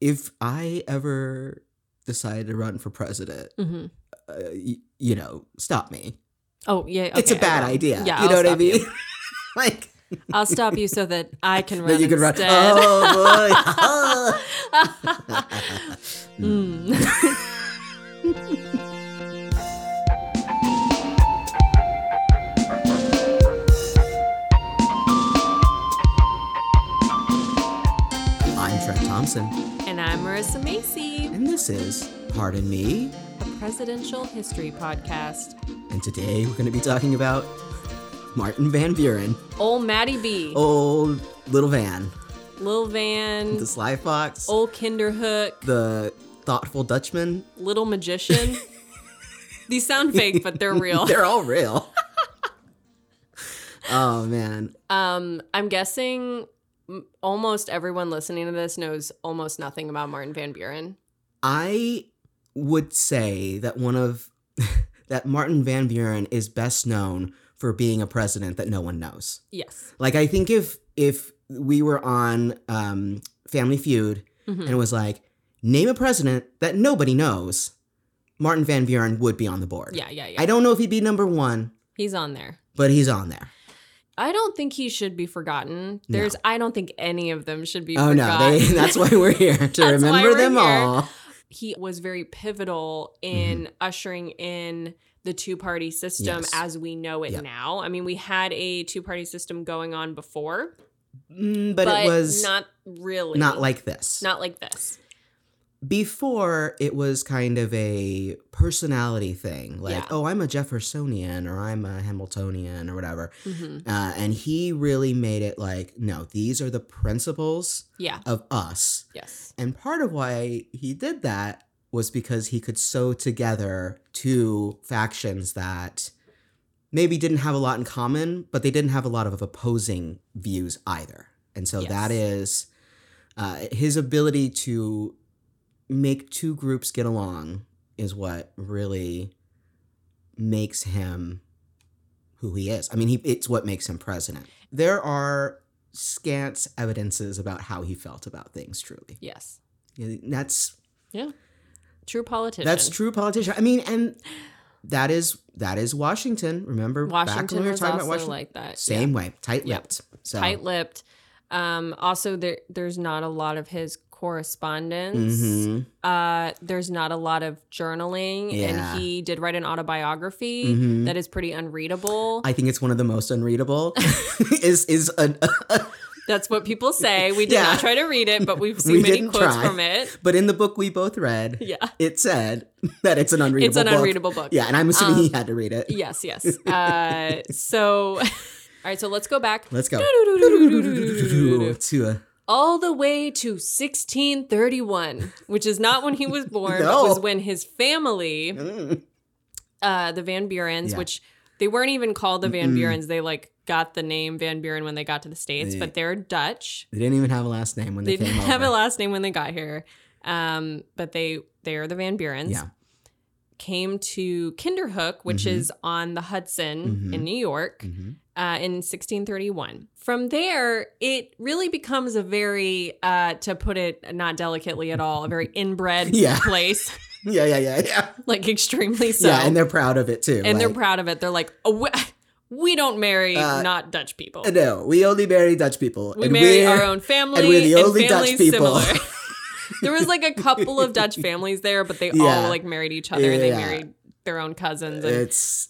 if I ever decide to run for president, hmm uh, y- you know, stop me. Oh yeah, it's a bad idea. Yeah, you know I'll what I mean? like I'll stop you so that I can run that you can run. instead. Oh boy. Mm. I'm Trent Thomson, and I'm Marissa Macy, and this is Pardon Me. a presidential history podcast. And today we're going to be talking about Martin Van Buren, Old Matty B, old little Van, Lil Van, the Sly Fox, Old Kinderhook, the thoughtful Dutchman. Little Magician. These sound fake, but they're real. They're all real. oh man, Um, I'm guessing almost everyone listening to this knows almost nothing about Martin Van Buren. I would say that one of that Martin Van Buren is best known for being a president that no one knows. Yes. Like I think if if we were on um, Family Feud Mhm. and it was like name a president that nobody knows, Martin Van Buren would be on the board. Yeah, yeah, yeah. I don't know if he'd be number one, He's on there. but he's on there. I don't think he should be forgotten. No. There's I don't think any of them should be Oh no, they, that's why we're here to remember them here. all. he was very pivotal in Mm-hmm. ushering in the two-party system Yes. as we know it Yeah. now. I mean, we had a two-party system going on before, Mm, but, it was not, really not like this. not like this. Before it was kind of a personality thing, like Yeah. oh, I'm a Jeffersonian or I'm a Hamiltonian or whatever. hmm Uh, and he really made it like, no, these are the principles Yeah. of us. Yes. And part of why he did that was because he could sew together two factions that maybe didn't have a lot in common, but they didn't have a lot of opposing views either. And so that Yes. is uh, his ability to make two groups get along is what really makes him who he is. I mean, he, it's what makes him president. There are scant evidences about how he felt about things truly. Yes. That's. Yeah, True politician. that's true politician. I mean, and that is that is Washington. Remember back when Washington we were talking about Washington? like that. Same way, tight lipped. So tight-lipped. Um, also, there there's not a lot of his correspondence. Mhm. Uh, there's not a lot of journaling, Yeah. and he did write an autobiography Mhm. that is pretty unreadable. I think it's one of the most unreadable. is is a, That's what people say. We did Yeah. not try to read it, but we've seen We many quotes try. from it. but in the book we both read, Yeah, it said that it's an unreadable. it's an book. unreadable book. Yeah, and I'm assuming Um, he had to read it. Yes, yes. Uh, so, all right. So let's go back Let's go. to a, the way to 1631, which is not when he was born, No. but was when his family, Mm. uh, the Van Burens, Yeah. which they weren't even called the Van Mm-mm. Burens. They like got the name Van Buren when they got to the states, They- but they're Dutch. They didn't even have a last name when they, They came didn't over. have a last name when they got here, um, but they they are the Van Burens. Yeah. Came to Kinderhook, which Mhm. is on the Hudson Mhm. in New York, Mhm. Uh, in 1631. From there, it really becomes a very, uh, to put it not delicately at all, a very inbred Yeah. place, Yeah, yeah, yeah, yeah. like extremely so. yeah, and they're proud of it too. And they're proud of it. They're like, oh, we, we don't marry Uh, not Dutch people. No, we only marry Dutch people. We and marry our own family, and we're the only Dutch people. similar. there was like a couple of Dutch families there, but they Yeah. all like married each other. They Yeah. married their own cousins, and It's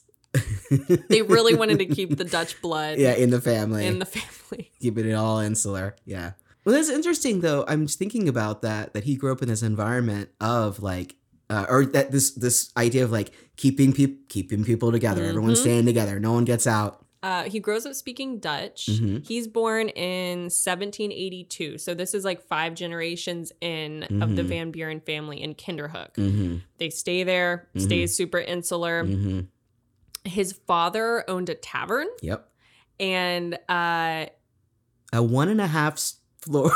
they really wanted to keep the Dutch blood yeah in the family, in the family. keeping it all insular. Yeah. Well, that's interesting though. I'm thinking about that. That he grew up in this environment of like, uh, or that this this idea of like keeping people keeping people together. Everyone's Mhm. staying together. No one gets out. Uh, he grows up speaking Dutch. Mhm. He's born in 1782, so this is like five generations in of the Mhm. Van Buren family in Kinderhook. Mm-hmm. They stay there, Mhm. stays super insular. His father owned a tavern, Yep. and uh, A one and a half floor,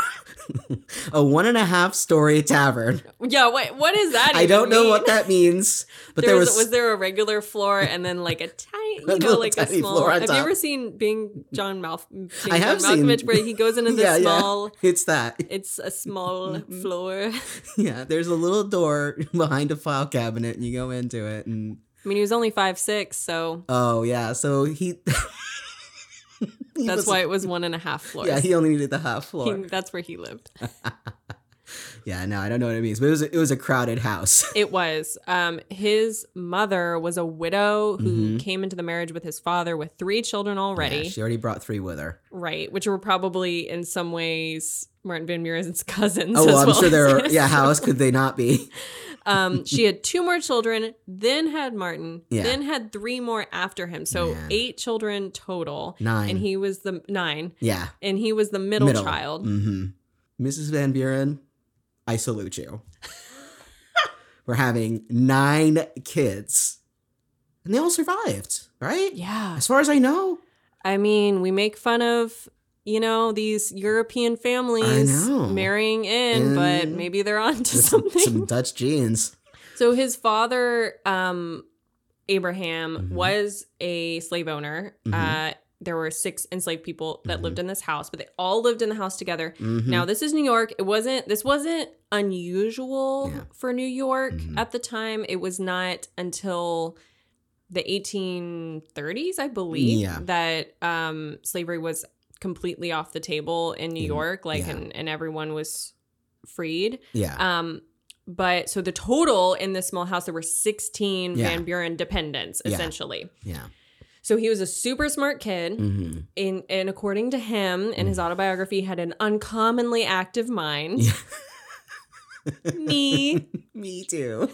a one and a half story tavern. Yeah, wait, what is that? I don't know mean? what that means, but there there was, was, was there a regular floor and then like a tiny, you know, like a small. Have top. you ever seen being John Malf? Being I have John Malkovich, seen- where he goes into the yeah, small. yeah, it's that. It's a small Mm-hmm. floor. Yeah, there's a little door behind a file cabinet, and you go into it, and I mean, he was only five six, so oh yeah, so he. he that's was- why it was one and a half floors. Yeah, he only needed the half He- floor. that's where he lived. yeah, no, I don't know what it means, but it was it was a crowded house. It was. Um, his mother was a widow who Mhm. came into the marriage with his father with three children already, Yeah, she already brought three with her. right? Which were probably in some ways Martin Van Buren's cousins. Oh, as well, I'm well sure as there. Are, his. yeah, how else could they not be? Um, she had two more children, then had Martin, Yeah. then had three more after him. So Man. eight children total. Nine. And he was the nine, yeah, and he was the middle, child. hmm Mrs. Van Buren, I salute you. We're having nine kids, and they all survived, right? Yeah. As far as I know, I mean, we make fun of, you know, these European families marrying in, but maybe they're onto something. some Dutch genes. So his father, um, Abraham, Mhm. was a slave owner. Mhm. Uh, there were six enslaved people that Mhm. lived in this house, but they all lived in the house together. Mhm. Now this is New York. It wasn't. This wasn't unusual Yeah. for New York Mhm. at the time. It was not until the 1830s, I believe, Yeah. that um, slavery was completely off the table in New In- York. Like, yeah. and, and everyone was freed. yeah, Um, but so the total in this small house, there were 16 Yeah. Van Buren dependents, Yeah. essentially. yeah. So he was a super smart kid. hmm In, and according to him, in his autobiography, had an uncommonly active mind. Yeah. Me. Me too.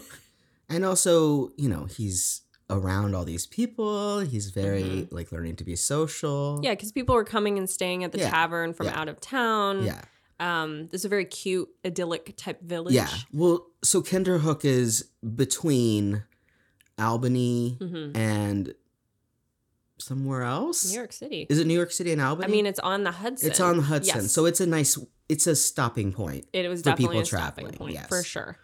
And also, you know, he's around all these people. He's very like learning to be social. Mm-hmm. Yeah, because people were coming and staying at the Yeah. tavern from Yeah. out of town. Yeah. Um, this is a very cute, idyllic type village. Yeah. Well, so Kinderhook is between Albany hmm and somewhere else. New York City. Is it New York City and Albany? I mean, it's on the Hudson. it's on the Hudson. Yes. So it's a nice it's a stopping point. it was for definitely people a stopping traveling, point yes. for sure.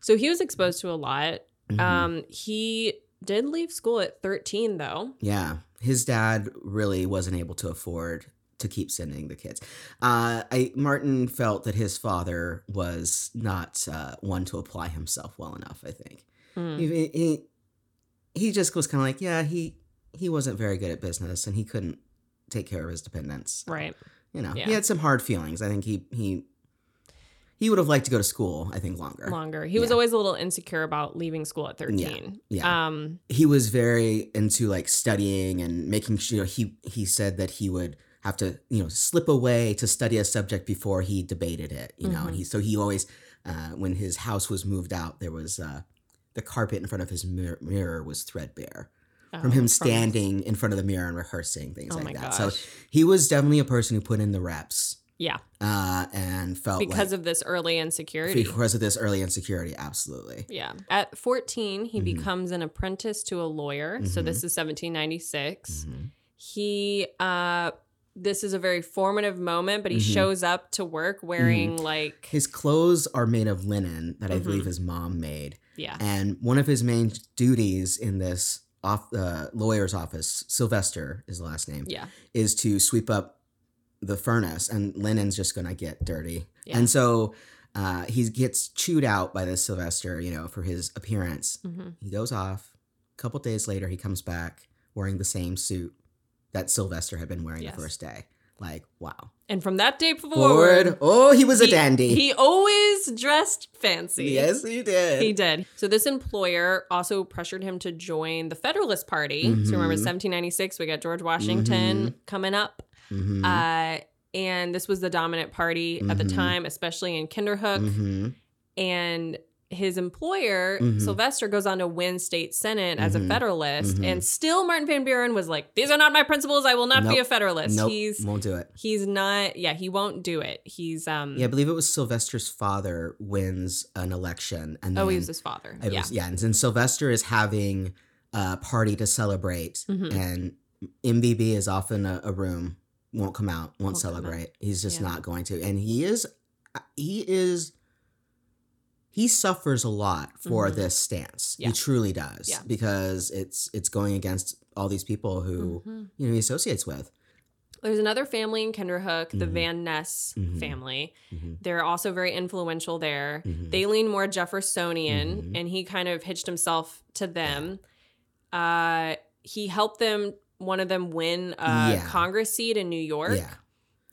So he was exposed to a lot. Mhm. Um, he did leave school at 13, though. Yeah, his dad really wasn't able to afford to keep sending the kids. Uh, I Martin felt that his father was not uh, one to apply himself well enough. I think Mm. he, he he just was kind of like, yeah, he he wasn't very good at business and he couldn't take care of his dependents. Right. You know, Yeah. he had some hard feelings. I think he he he would have liked to go to school. I think longer. Longer. He was always a little insecure about leaving school at 13. yeah. Um, he was very into like studying and making sure he he said that he would have to you know slip away to study a subject before he debated it you know and he so he always uh, when his house was moved out there was uh, the carpet in front of his mir- mirror was threadbare from oh, him standing in front of the mirror and rehearsing things Oh like that gosh. so he was definitely a person who put in the reps yeah. uh, and felt Because like, of this early insecurity. because of this early insecurity absolutely Yeah. At 14, he Mhm. becomes an apprentice to a lawyer. So Mhm. this is 1796. Mhm. He uh this is a very formative moment, but he Mhm. shows up to work wearing like his clothes are made of linen that i Mhm. believe his mom made yeah. And one of his main duties in this off uh, lawyer's office, Sylvester is the last name, Yeah. is to sweep up the furnace, and linen's just gonna get dirty. Yeah. And so uh, he gets chewed out by this Sylvester, you know, for his appearance. hmm He goes off. A couple days later, he comes back wearing the same suit that Sylvester had been wearing Yes. the first day. Like, wow. And from that day forward, Forward. Oh, he was a dandy. He always dressed fancy. yes, he did. He did. So this employer also pressured him to join the Federalist Party. So remember, Mhm. 1796, we got George Washington coming up. Mhm. Uh, and this was the dominant party at the Mhm. time, especially in Kinderhook. Mhm. And his employer, Mhm. Sylvester, goes on to win state senate as a Mhm. Federalist. Mhm. And still, Martin Van Buren was like, "These are not my principles. I will not be a Federalist." Nope, He's won't do it. he's not. Yeah, he won't do it. He's um. Yeah, I believe it was Sylvester's father wins an election, and then oh, he was his father. it yeah. was- yeah, and then Sylvester is having a party to celebrate, Mhm. and MBB is off in a, a room won't come out, won't, Won't come out. celebrate. He's just Yeah. not going to. And he is, he is, he suffers a lot for Mhm. this stance. Yeah. He truly does. Yeah. Because it's it's going against all these people who Mhm. you know he associates with. There's another family in Kinderhook, the Mhm. Van Ness Mhm. family. Mhm. They're also very influential there. Mhm. They lean more Jeffersonian, and he kind of hitched himself to them. Uh, he helped them, one of them, win a Yeah. Congress seat in New York.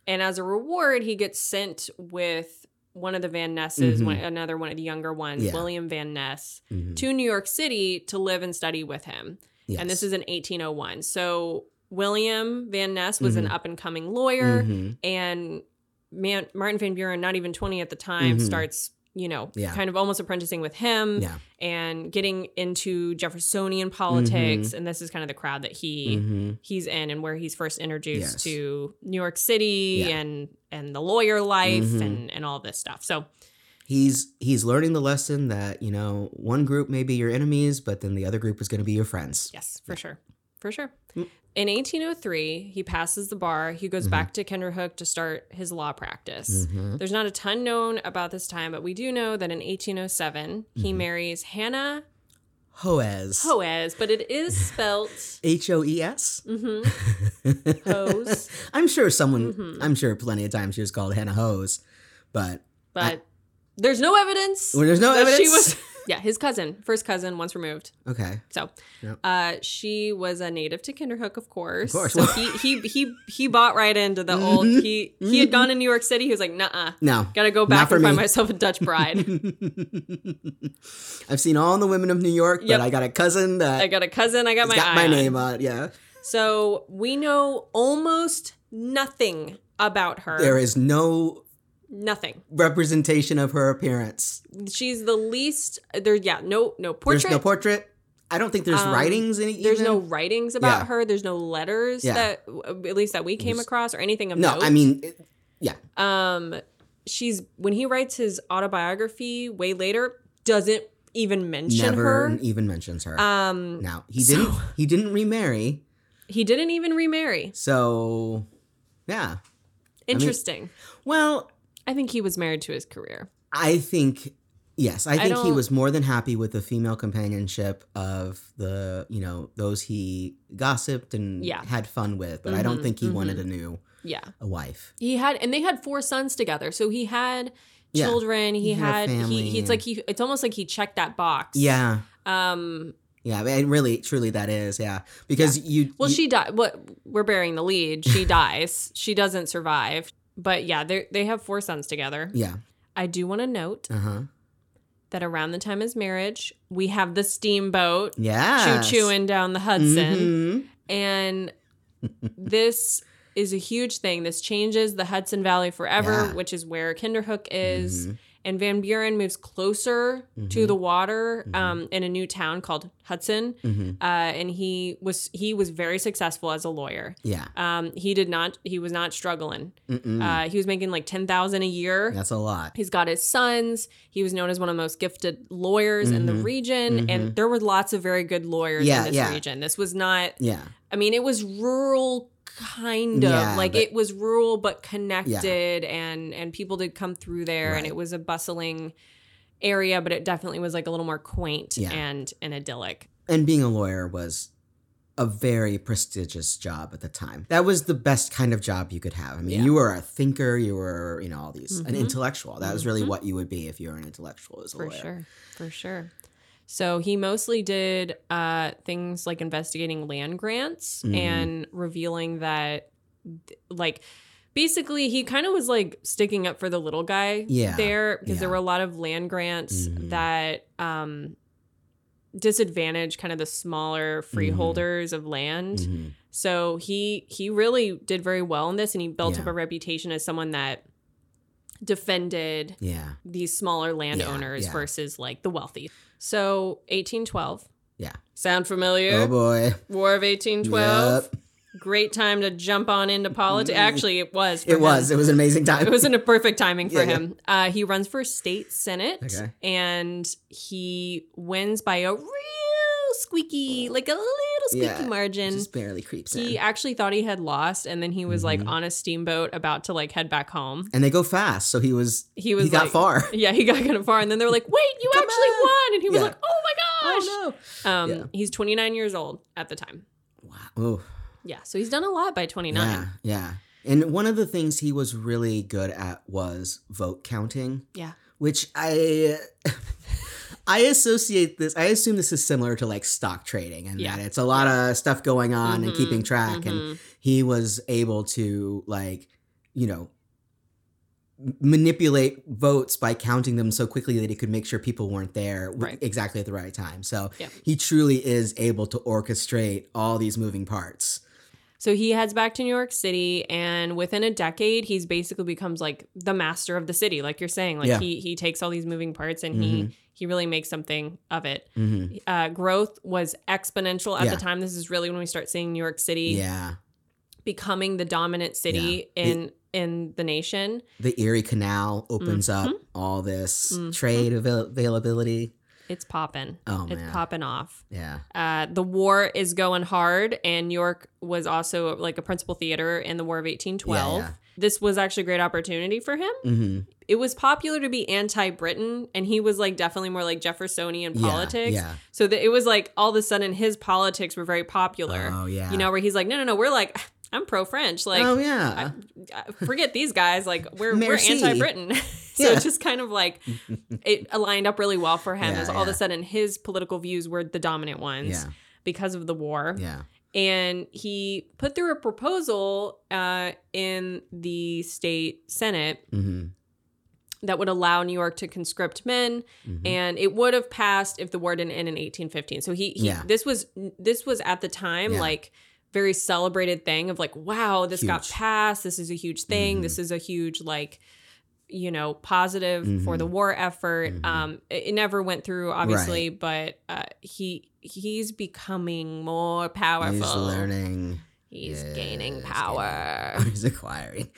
And as a reward, he gets sent with one of the Van Nesses, Mhm. one, another one of the younger ones, Yeah. William Van Ness, Mhm. to New York City to live and study with him. And this is in 1801. So William Van Ness was an Mhm. up and coming lawyer, Mhm. and Man- Martin Van Buren, not even 20 at the time, Mhm. starts, you know, Yeah. kind of almost apprenticing with him Yeah. and getting into Jeffersonian politics. And this is kind of the crowd that he Mhm. he's in and where he's first introduced Yes. to New York City Yeah. and and the lawyer life Mhm. and and all this stuff. So He's he's learning the lesson that you know one group may be your enemies, but then the other group is going to be your friends. yes, for sure. For sure. Mm. In 1803, he passes the bar. He goes Mhm. back to Kinderhook to start his law practice. Mhm. There's not a ton known about this time, but we do know that in 1807, he Mhm. marries Hannah Hoes. Hoes, but it is spelt H O E S. mhm, Hose. I'm sure someone. Mhm. I'm sure plenty of times she was called Hannah Hose, but but there's no evidence. well, there's no evidence. She was yeah, his cousin, first cousin, once removed. okay. So, Yep. uh, she was a native to Kinderhook, of course. Of course. So he he he he bought right into the old. Mhm. He he had gone to New York City. He was like, nah, No. gotta go back and find myself a Dutch bride. I've seen all the women of New York, but Yep. I got a cousin that I got a cousin. I got my got my name on. it, Yeah. So we know almost nothing about her. There is no nothing. representation of her appearance. She's the least. There, yeah, no, no portrait. There's no portrait. I don't think there's Um, writings in. There's no writings about Yeah. her. There's no letters Yeah. that, at least that we came There's- across, or anything of No, note. I mean, it- um she's when he writes his autobiography way later doesn't even mention never her even mentions her. um now he so- didn't. He didn't remarry. he didn't even remarry So, yeah. interesting Well, I, think he was married to his career I think yes, I I think he was more than happy with the female companionship of the you know those he gossiped and Yeah. had fun with, but I don't Mhm, think he mhm. wanted a new yeah a wife. he had and they had four sons together so he had Yeah. children he, He had had, he, he it's like he it's almost like he checked that box Yeah, um yeah, and really, truly, that is yeah because you. well you- she died what we're bearing the lead she dies she doesn't survive but yeah they they have four sons together yeah, i do want to note uh huh, that around the time of his marriage, we have the steamboat yeah, choo chooing down the Hudson. Mm-hmm. And this is a huge thing. This changes the Hudson Valley forever, Yeah. which is where Kinderhook is. Mhm. And Van Buren moves closer to Mhm. the water Mhm. um, in a new town called Hudson. Mm-hmm. Uh, and he was he was very successful as a lawyer. Yeah, Um, he did not he was not struggling. Uh, he was making like ten thousand a year. that's a lot. He's got his sons. He was known as one of the most gifted lawyers in the Mhm. region, and there were lots of very good lawyers Yeah, in this yeah. region. This was not. Yeah, I mean, it was rural, kind of Yeah, like but- it was rural but connected, and and people did come through there, and it was a bustling area, but it definitely was like a little more quaint Yeah. and and idyllic. and being a lawyer was a very prestigious job at the time. That was the best kind of job you could have. I mean, Yeah. you were a thinker, you were, you know, all these an Mhm. intellectual. That was really Mhm. what you would be if you were an intellectual as a For lawyer. sure, for sure. So he mostly did uh, things like investigating land grants Mhm. and revealing that, like, basically he kind of was like sticking up for the little guy Yeah, there because there were a lot of land grants Mhm. that um, disadvantage kind of the smaller freeholders of land. Mhm. So he he really did very well in this, and he built Yeah. up a reputation as someone that defended Yeah. these smaller landowners yeah. versus like the wealthy. So 1812. Yeah. Sound familiar? Oh boy. War of 1812. Yep. Great time to jump on into politics. Actually, it was. It him. was. It was an amazing time. It was in a perfect timing for Yeah, yeah. him. Uh, he runs for state senate, Okay. and he wins by a real squeaky, like a little squeaky Yeah, margin. Just barely creeps he in. actually thought he had lost, and then he was like Mhm. on a steamboat about to like head back home. And they go fast, so he was He was he got like, far. Yeah, he got kind of far, and then they were like, "Wait, you actually on. won!" And he was Yeah. like, "Oh my gosh!" Oh no! Um, Yeah. he's 29 years old at the time. Wow. Ooh. Yeah, so he's done a lot by 29. Yeah, yeah. And one of the things he was really good at was vote counting, Yeah. which I I associate this I assume this is similar to like stock trading and Yeah. that it's a lot of stuff going on and Mhm, keeping track and mhm. he was able to like, you know, manipulate votes by counting them so quickly that he could make sure people weren't there w- Right. exactly at the right time. So Yep. he truly is able to orchestrate all these moving parts. So he heads back to New York City, and within a decade, he's basically becomes like the master of the city, like you're saying. Like Yeah. he he takes all these moving parts and Mhm. he he really makes something of it. hmm Uh, growth was exponential at Yeah. the time. This is really when we start seeing New York City Yeah. becoming the dominant city Yeah. in in the nation. the Erie Canal opens up Mm-hmm. all this Mhm. trade avail- availability. It's popping. Oh it's man, popping off. yeah, Uh, the war is going hard, and New York was also like a principal theater in the War of 1812. Yeah, yeah. This was actually a great opportunity for him. hmm It was popular to be anti-Britain, and he was like definitely more like Jeffersonian politics. Yeah, So that it was like all of a sudden his politics were very popular. Oh yeah. You know, where he's like, no, no, no, we're like, I'm pro-French. Like, oh yeah. I- forget these guys. Like we're Merci. we're anti-Britain. so Yeah. it's just kind of like it aligned up really well for him. Yeah, as all of a sudden his political views were the dominant ones yeah. because of the war. Yeah. And he put through a proposal uh, in the state senate hmm that would allow New York to conscript men, hmm and it would have passed if the war didn't end in 1815. So he, he Yeah. this was this was at the time Yeah. like very celebrated thing of like, wow, this got passed. This is a huge thing. Mhm. This is a huge like you know positive for Mhm. the war effort Mhm. um it, it never went through obviously but uh he he's becoming more powerful He's learning. He's gaining gaining power He's acquiring.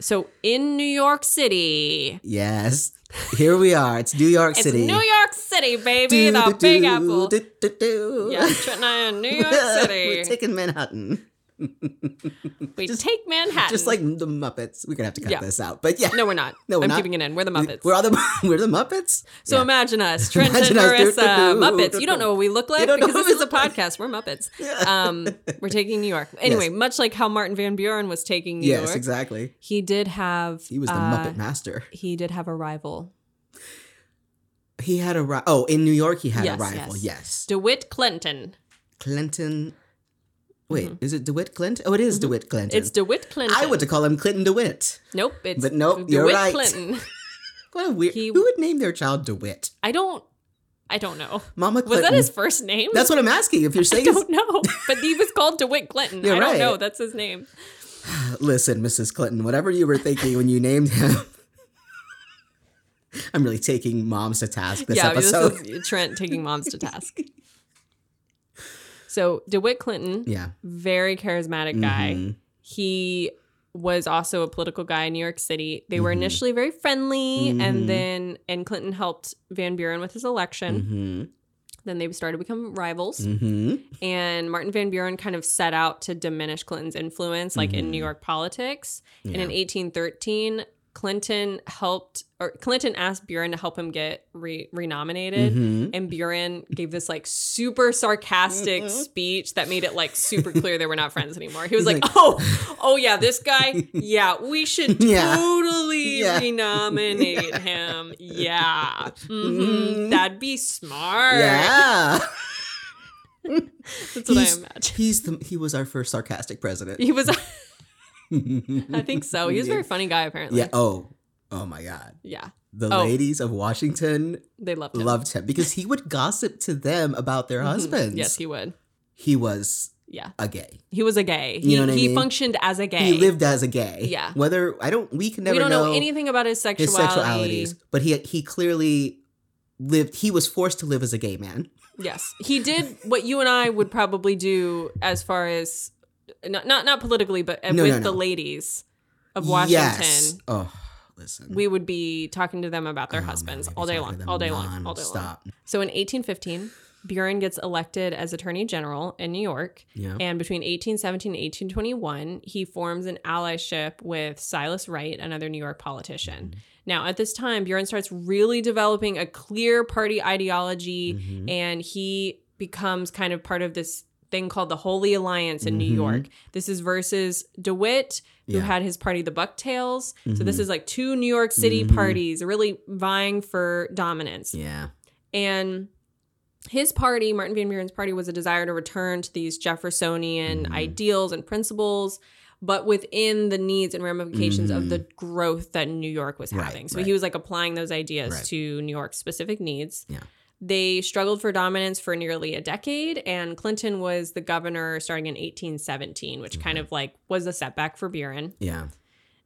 So in new york city Yes. Here we are. It's New York City. it's City. new york city baby the big apple Do-do-do. yeah Trent and i in new york City. We're taking Manhattan. we just- take manhattan Just like the Muppets. We're gonna have to cut Yeah. this out. But yeah. no we're not No, we're i'm not. keeping it in we're the muppets We're all the we're the Muppets. So Yeah. imagine us, Trent Imagine and Marissa, Muppets. You don't know what we look like because this is a podcast. We're Muppets. Yeah. Um, we're taking New York. Anyway, much like how Martin Van Buren was taking New yes, York, Yes, exactly. he did have He was the uh, Muppet Master. He did have a rival, He had a rival. oh in New York he had Yes, a rival. yes. Yes, DeWitt Clinton. Clinton. Wait, is it DeWitt Clinton? Oh, it is DeWitt Clinton. Mm-hmm. It's DeWitt Clinton. I would to call him Clinton DeWitt. Nope. It's But nope, DeWitt you're right. Clinton. What a weird. He- Who would name their child DeWitt? I don't. I don't know. Mama Was that his first name? That's what I'm asking. If you're saying, I don't know. But he was called DeWitt Clinton. You're I don't right. know. That's his name. listen, Mrs. Clinton, whatever you were thinking when you named him. I'm really taking moms to task this yeah, episode. this is Trent taking moms to task. So DeWitt Clinton, yeah. very charismatic guy. Mhm. He was also a political guy in New York City. They were Mhm. initially very friendly, Mhm. and then and Clinton helped Van Buren with his election. Mhm. Then they started to become rivals, Mhm. and Martin Van Buren kind of set out to diminish Clinton's influence, like in. New York politics. And in 1813, Clinton helped, or Clinton asked Buren to help him get re- renominated. Mhm. And Buren gave this like super sarcastic Mm-hmm. speech that made it like super clear they were not friends anymore. He was like, like- "Oh, oh yeah, this guy, yeah, we should Yeah. totally Yeah. renominate him. Yeah, Mhm. Mhm. that'd be smart. Yeah. that's what I He's- imagine." He's the he was our first sarcastic president. He was, I think so. He was a very funny guy, apparently. Yeah. Oh. Oh my God. yeah, The Oh. ladies of Washington they loved him. loved him because he would gossip to them about their Mhm. husbands. Yes, he would. he was Yeah, a gay. he was a gay. You He, know what I he mean? functioned as a gay. He lived as a gay. Yeah. Whether I don't, we can never we don't know, know, anything about his sexuality. his sexualities, but he he clearly lived. He was forced to live as a gay man. Yes, he did what you and I would probably do as far as not not, not politically, but No, with no, the ladies of Washington. Yes. Oh, listen. We would be talking to them about their Oh, man, husbands we'd all day long, all day long, all day long. So in 1815, Buren gets elected as Attorney General in New York. Yeah. And between 1817 and 1821, he forms an allyship with Silas Wright, another New York politician. Now, at this time, Buren starts really developing a clear party ideology Mhm. and he becomes kind of part of this thing called the Holy Alliance in New Mhm. York. This is versus DeWitt, who Yeah. had his party, the Bucktails. So this Mhm. is like two New York City Mhm. parties really vying for dominance. Yeah. And his party, Martin Van Buren's party, was a desire to return to these Jeffersonian Mhm. ideals and principles, but within the needs and ramifications of the growth that New York was Mm-hmm. Right, having. So right. he was like applying those ideas Right. to New York's specific needs. Yeah. They struggled for dominance for nearly a decade, and Clinton was the governor starting in 1817, which kind Mhm. of like was a setback for Buren. Yeah.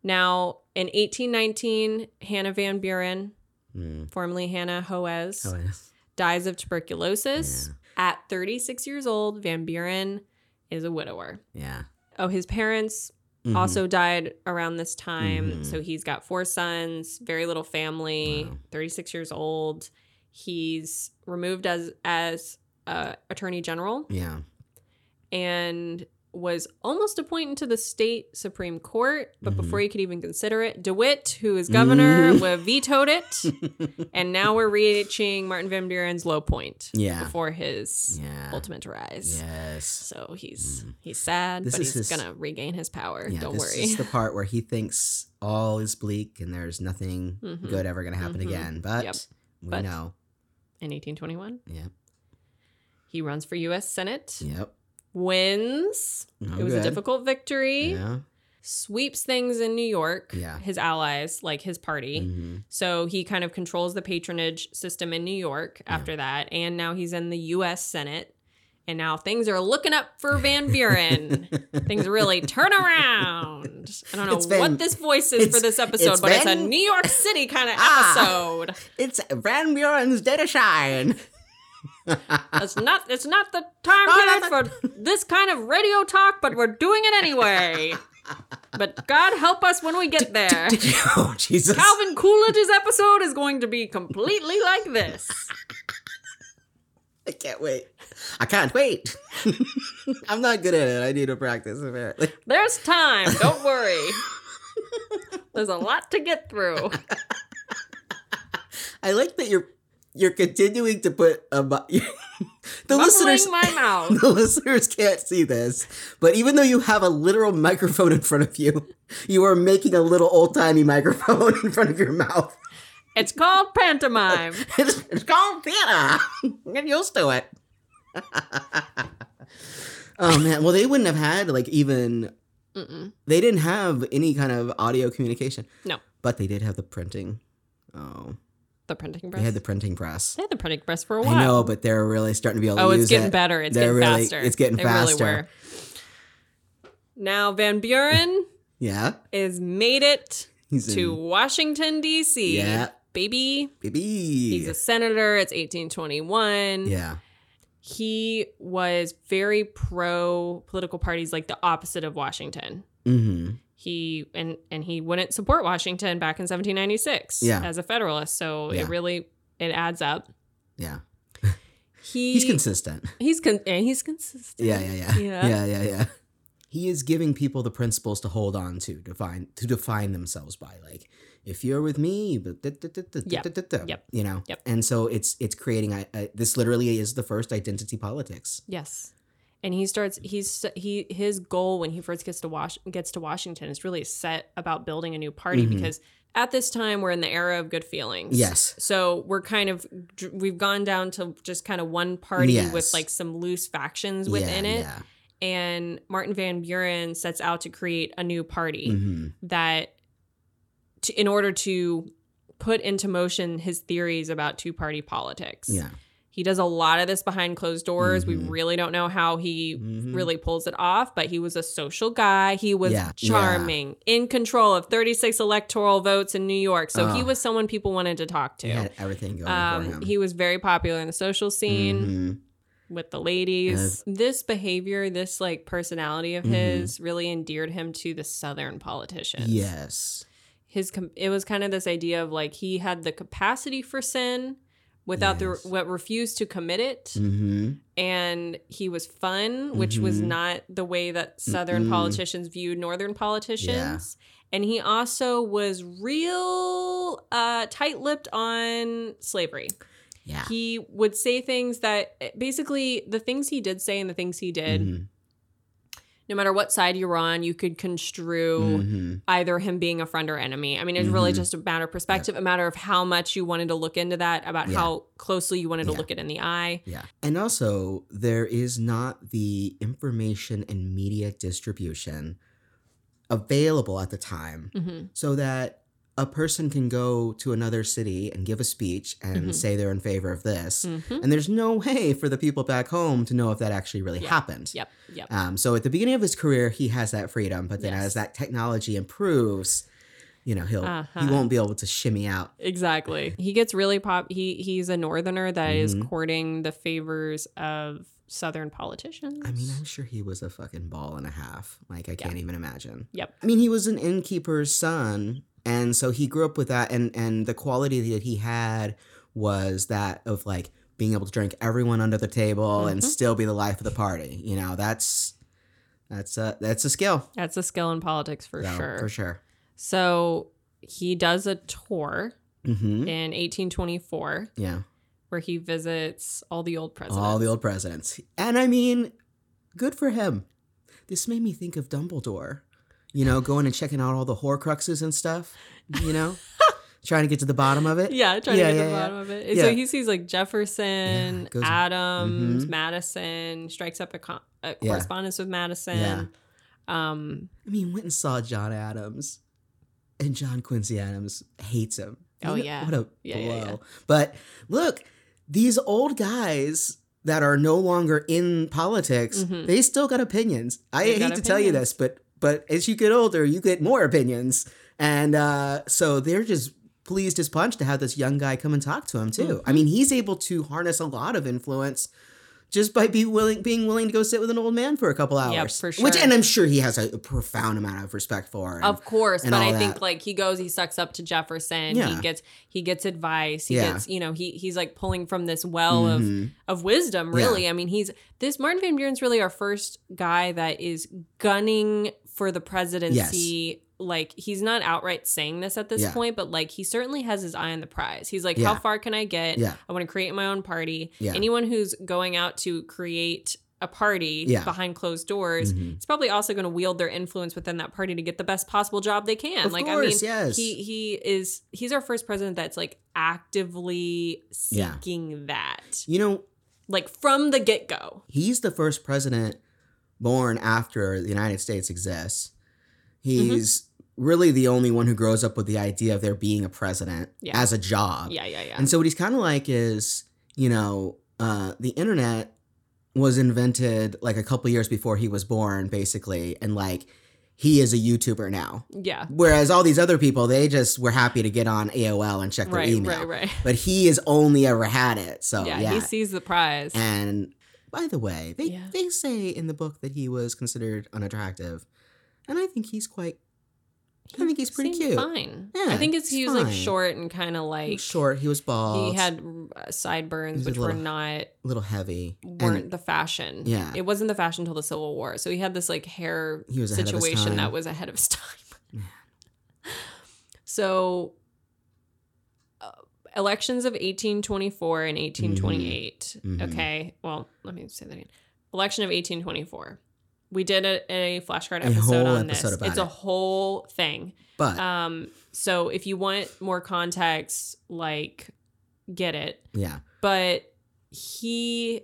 Now, in 1819, Hannah Van Buren, Mm. formerly Hannah Hoes, Oh, dies of tuberculosis. Yeah. At 36 years old, Van Buren is a widower. Yeah. Oh, his parents Mhm. also died around this time. Mhm. So he's got four sons, very little family, Wow. 36 years old. He's removed as as uh, attorney general Yeah. and was almost appointed to the state supreme court, but Mhm. before he could even consider it, DeWitt, who is governor, Mhm. vetoed it. and now we're reaching Martin Van Buren's low point Yeah. before his Yeah. ultimate rise. Yes. So he's Mm. he's sad, This but he's his- gonna regain his power. Yeah, Don't this worry. This is the part where he thinks all is bleak and there's nothing Mhm. good ever going to happen Mhm. again. But Yep. we But- know. In 1821, Yep. he runs for U.S. Senate, Yep. wins. It was a difficult victory. Yeah. Sweeps things in New York. Yeah. His allies, like his party. Mhm. So he kind of controls the patronage system in New York after that. And now he's in the US Senate. And now things are looking up for Van Buren. things really turn around. I don't know what this voice is for this episode, it's but it's a New York City kind of Ah. episode. It's Van Buren's Day to Shine. It's not it's not the time Oh, period no, for this kind of radio talk, but we're doing it anyway. But God help us when we get there. oh, Jesus. Calvin Coolidge's episode is going to be completely like this. I can't wait. I can't wait. I'm not good at it. I need to practice, apparently. There's time. Don't worry. There's a lot to get through. I like that you're you're continuing to put a the listeners my mouth. the listeners can't see this, but even though you have a literal microphone in front of you, you are making a little old timey microphone in front of your mouth. It's called pantomime. It's, it's called theater. Get used to it. oh man, well they wouldn't have had like even Mm-mm. they didn't have any kind of audio communication. No. but they did have the printing. Oh, The printing press. they had the printing press. They had the printing press for a while. I know, but they're really starting to be able to Oh, use it's getting it. better. It's They're getting really- faster. it's getting They faster. Really were. Now Van Buren Yeah, is made it he's to in, Washington D.C. Yeah. Baby. baby. He's a senator. It's 1821. yeah, He was very pro political parties, like the opposite of Washington. mm-hmm. He and and he wouldn't support Washington back in 1796 Yeah. as a Federalist. So Yeah. it really it adds up. yeah. He He's consistent. he's con- and he's consistent. Yeah, yeah, yeah, Yeah. yeah, yeah, yeah. He is giving people the principles to hold on to, define to define themselves by. Like, if you're with me, Yep. you know. Yep. And so it's it's creating. this literally is the first identity politics. Yes. And he starts he's he his goal when he first gets to Wash gets to Washington is really set about building a new party Mhm. because at this time we're in the era of good feelings. Yes. So we're kind of we've gone down to just kind of one party with like some loose factions Yeah, within it. Yeah. And Martin Van Buren sets out to create a new party hmm that to, in order to put into motion his theories about two party politics. Yeah. He does a lot of this behind closed doors. We Mhm. really don't know how he Mhm. really pulls it off, but he was a social guy. He was Yeah, yeah. charming, in control of 36 electoral votes in New York. So he Oh. was someone people wanted to talk to. He everything going for Um, him. he was very popular in the social scene Mhm. with the ladies. this behavior, this like personality of Mhm. his really endeared him to the southern politicians. Yes. His com- it was kind of this idea of like he had the capacity for sin, without Yes. the what refused to commit it Mm-hmm. and he was fun which was Mhm. not the way that southern Mm-mm. politicians viewed northern politicians and he also was real uh, tight-lipped on slavery Yeah. he would say things that basically the things he did say and the things he did Mhm. No matter what side you were on you could construe Mhm. either him being a friend or enemy. I mean, it's really Mhm. just a matter of perspective, a matter of how much you wanted to look into that, about Yeah. how closely you wanted to look it in the eye. Yeah. And also, there is not the information and media distribution available at the time hmm so that a person can go to another city and give a speech and Mhm. say they're in favor of this. hmm And there's no way for the people back home to know if that actually really Yeah. happened. Yep. Yep. Um, so at the beginning of his career, he has that freedom, but then Yes. as that technology improves, you know, he'll he Uh-huh. won't be able to shimmy out. Exactly. He gets really pop. He he's a northerner that is Mhm. courting the favors of southern politicians. I mean, I'm sure he was a fucking ball and a half. Like I can't even imagine. Yep. I mean, he was an innkeeper's son, and so he grew up with that, and and the quality that he had was that of like being able to drink everyone under the table and Mhm. still be the life of the party. You know, that's that's a that's a skill That's a skill in politics for So, sure. For sure. So he does a tour Mm-hmm. in 1824 Yeah. where he visits all the old presidents. All the old presidents. And I mean, good for him. This made me think of Dumbledore, you know, going and checking out all the Horcruxes and stuff, you know, trying to get to the bottom of it. Yeah, trying Yeah, to get yeah, to the yeah. bottom of it. So he sees like Jefferson, Adams, Mhm. Madison, strikes up a, con- a correspondence with Madison. Um, I mean, went and saw John Adams, and John Quincy Adams hates him. Oh, know, yeah. What a blow. But look, these old guys that are no longer in politics, Mhm. they still got opinions. I hate got to tell you this, but but as you get older, you get more opinions. And uh, so they're just pleased as punch to have this young guy come and talk to him too. I Mhm. mean, he's able to harness a lot of influence just by be willing being willing to go sit with an old man for a couple hours. Yep, for Which and I'm sure he has a, profound amount of respect for. and- of course, but I think like he goes, he sucks up to Jefferson. Yeah. He gets he gets advice. He Yeah. gets you know he he's like pulling from this well of Mhm. of wisdom. Yeah. Really, I mean he's this Martin Van Buren's really our first guy that is gunning for the presidency. Like he's not outright saying this at this Yeah. point, but like he certainly has his eye on the prize. He's like, Yeah. how far can I get? Yeah. I want to create my own party. Yeah. Anyone who's going out to create a party Yeah. behind closed doors Mhm. is probably also going to wield their influence within that party to get the best possible job they can. Of like course, I mean, yes. he he is he's our first president that's like actively Yeah. seeking that. You know, Like from the get-go. he's the first president born after the United States exists. Mm-hmm. He's really the only one who grows up with the idea of there being a president Yeah. as a job. Yeah, yeah, yeah. And so what he's kind of like is, you know, uh, the internet was invented like a couple years before he was born, basically, and like he is a YouTuber now. yeah. Whereas all these other people, they just were happy to get on AOL and check their Right, email. right, right. But he has only ever had it. So yeah, yeah, he sees the prize. and by the way, they, Yeah. they say in the book that he was considered unattractive. And I think he's quite I think he's pretty cute. Fine. Yeah, I think it's he was like short and kind of he like was short, he was bald, he had uh, sideburns, which were not a little heavy. weren't And the fashion. Yeah. it wasn't the fashion until the Civil War. So he had this like hair He was ahead of his situation that was ahead of his time. Man. so elections of 1824 and 1828. Mhm. Okay, well, let me say that again. Election of 1824. We did a, a flashcard episode on episode this. It's a whole thing. but Um, so if you want more context, like get it. yeah, But he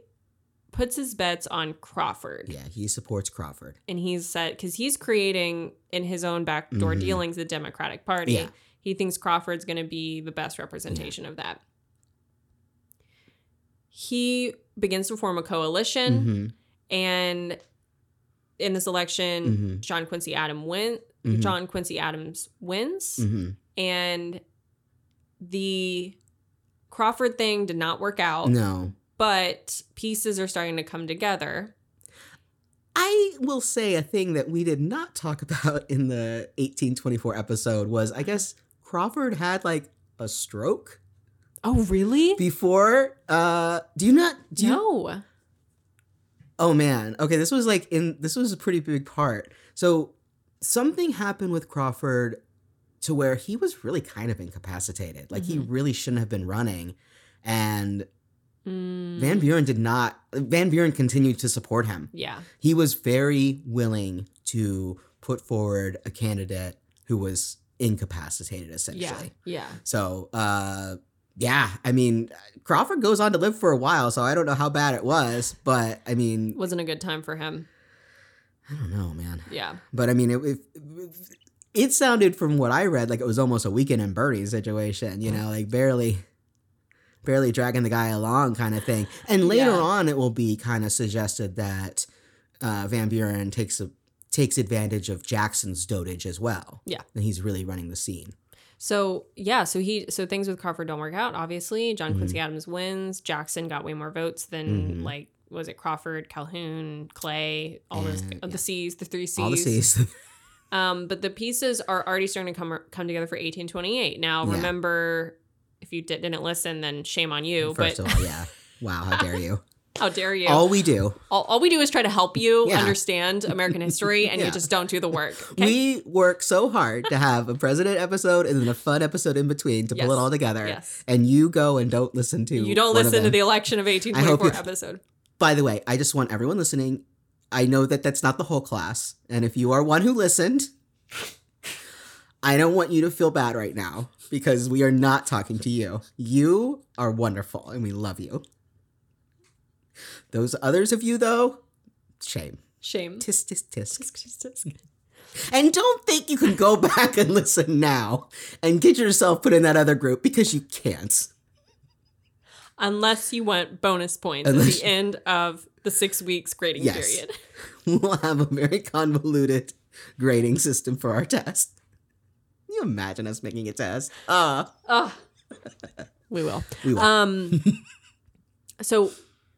puts his bets on Crawford. yeah, he supports Crawford. And he's said because he's creating in his own backdoor Mhm. dealings the Democratic Party. Yeah. He thinks Crawford's going to be the best representation of that. He begins to form a coalition, Mhm, and in this election, mhm, John Quincy Adams win. mhm, John Quincy Adams wins, mhm. and the Crawford thing did not work out. No, but pieces are starting to come together. I will say a thing that we did not talk about in the 1824 episode was I guess Crawford had like a stroke. Oh, really? Before, uh, do you not? Do you, no. Oh man. Okay, this was like in this was a pretty big part. So something happened with Crawford to where he was really kind of incapacitated. Like he Mhm. really shouldn't have been running. And Mm, Van Buren did not Van Buren continued to support him. yeah. He was very willing to put forward a candidate who was incapacitated essentially. Yeah. Yeah. So, uh, yeah, I mean, Crawford goes on to live for a while, so I don't know how bad it was, but I mean, Wasn't a good time for him. I don't know, man. Yeah. But I mean, it, it, it sounded from what I read like it was almost a weekend in Bernie situation, you know, like barely, barely dragging the guy along kind of thing. And later Yeah. on, it will be kind of suggested that uh, Van Buren takes a takes advantage of Jackson's dotage as well. Yeah. and he's really running the scene. So yeah, so he so things with Crawford don't work out. Obviously, John. Quincy Adams wins. Jackson got way more votes than Mhm. like was it Crawford, Calhoun, Clay, all those And, uh, yeah. the C's, the three C's. All the C's. Um, but the pieces are already starting to come come together for 1828. Now, Yeah. remember, if you did, didn't listen, then shame on you. First but of all, yeah. Wow, how dare you? How dare you? All we do, all, all we do is try to help you Yeah. understand American history, and Yeah. you just don't do the work. Okay? we work so hard to have a president episode and then a fun episode in between to pull it all together. yes. And you go and don't listen to. You don't listen to the election of 1824 episode. By the way, I just want everyone listening. I know that that's not the whole class, and if you are one who listened, I don't want you to feel bad right now because we are not talking to you. You are wonderful, and we love you. Those others of you, though, shame. Shame. Tisk tisk tisk. And don't think you can go back and listen now and get yourself put in that other group because you can't. Unless you want bonus points at Unless the end of the six weeks grading Yes. period. We'll have a very convoluted grading system for our test. Can you imagine us making a test? Ah, Oh, we will. we will. Um, so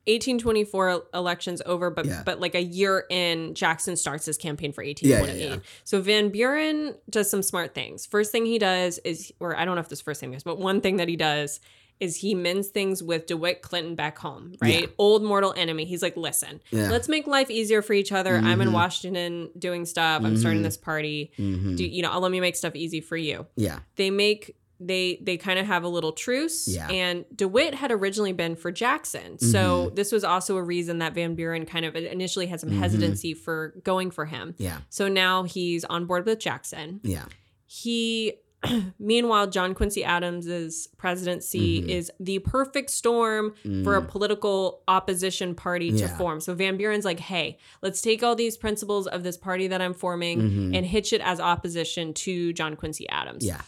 1824 elections over, but Yeah. but like a year in, Jackson starts his campaign for Yeah, yeah, 1828. yeah. So Van Buren does some smart things. First thing he does is, or I don't know if this first thing is, but one thing that he does is he mends things with DeWitt Clinton back home, right? Old mortal enemy. He's like, listen, let's make life easier for each other. I'm in Mhm. Washington doing stuff. I'm starting Mhm. this party. Mhm. Do you know? Let me make stuff easy for you yeah. they make they they kind of have a little truce Yeah. and dewitt had originally been for jackson so this was also a reason that van buren kind of initially had some Mhm. hesitancy for going for him Yeah. so now he's on board with jackson Yeah. he meanwhile john quincy adams's presidency Mhm. is the perfect storm for a Mm. political opposition party to form so van buren's like hey let's take all these principles of this party that i'm forming Mhm. and hitch it as opposition to john quincy adams Yeah.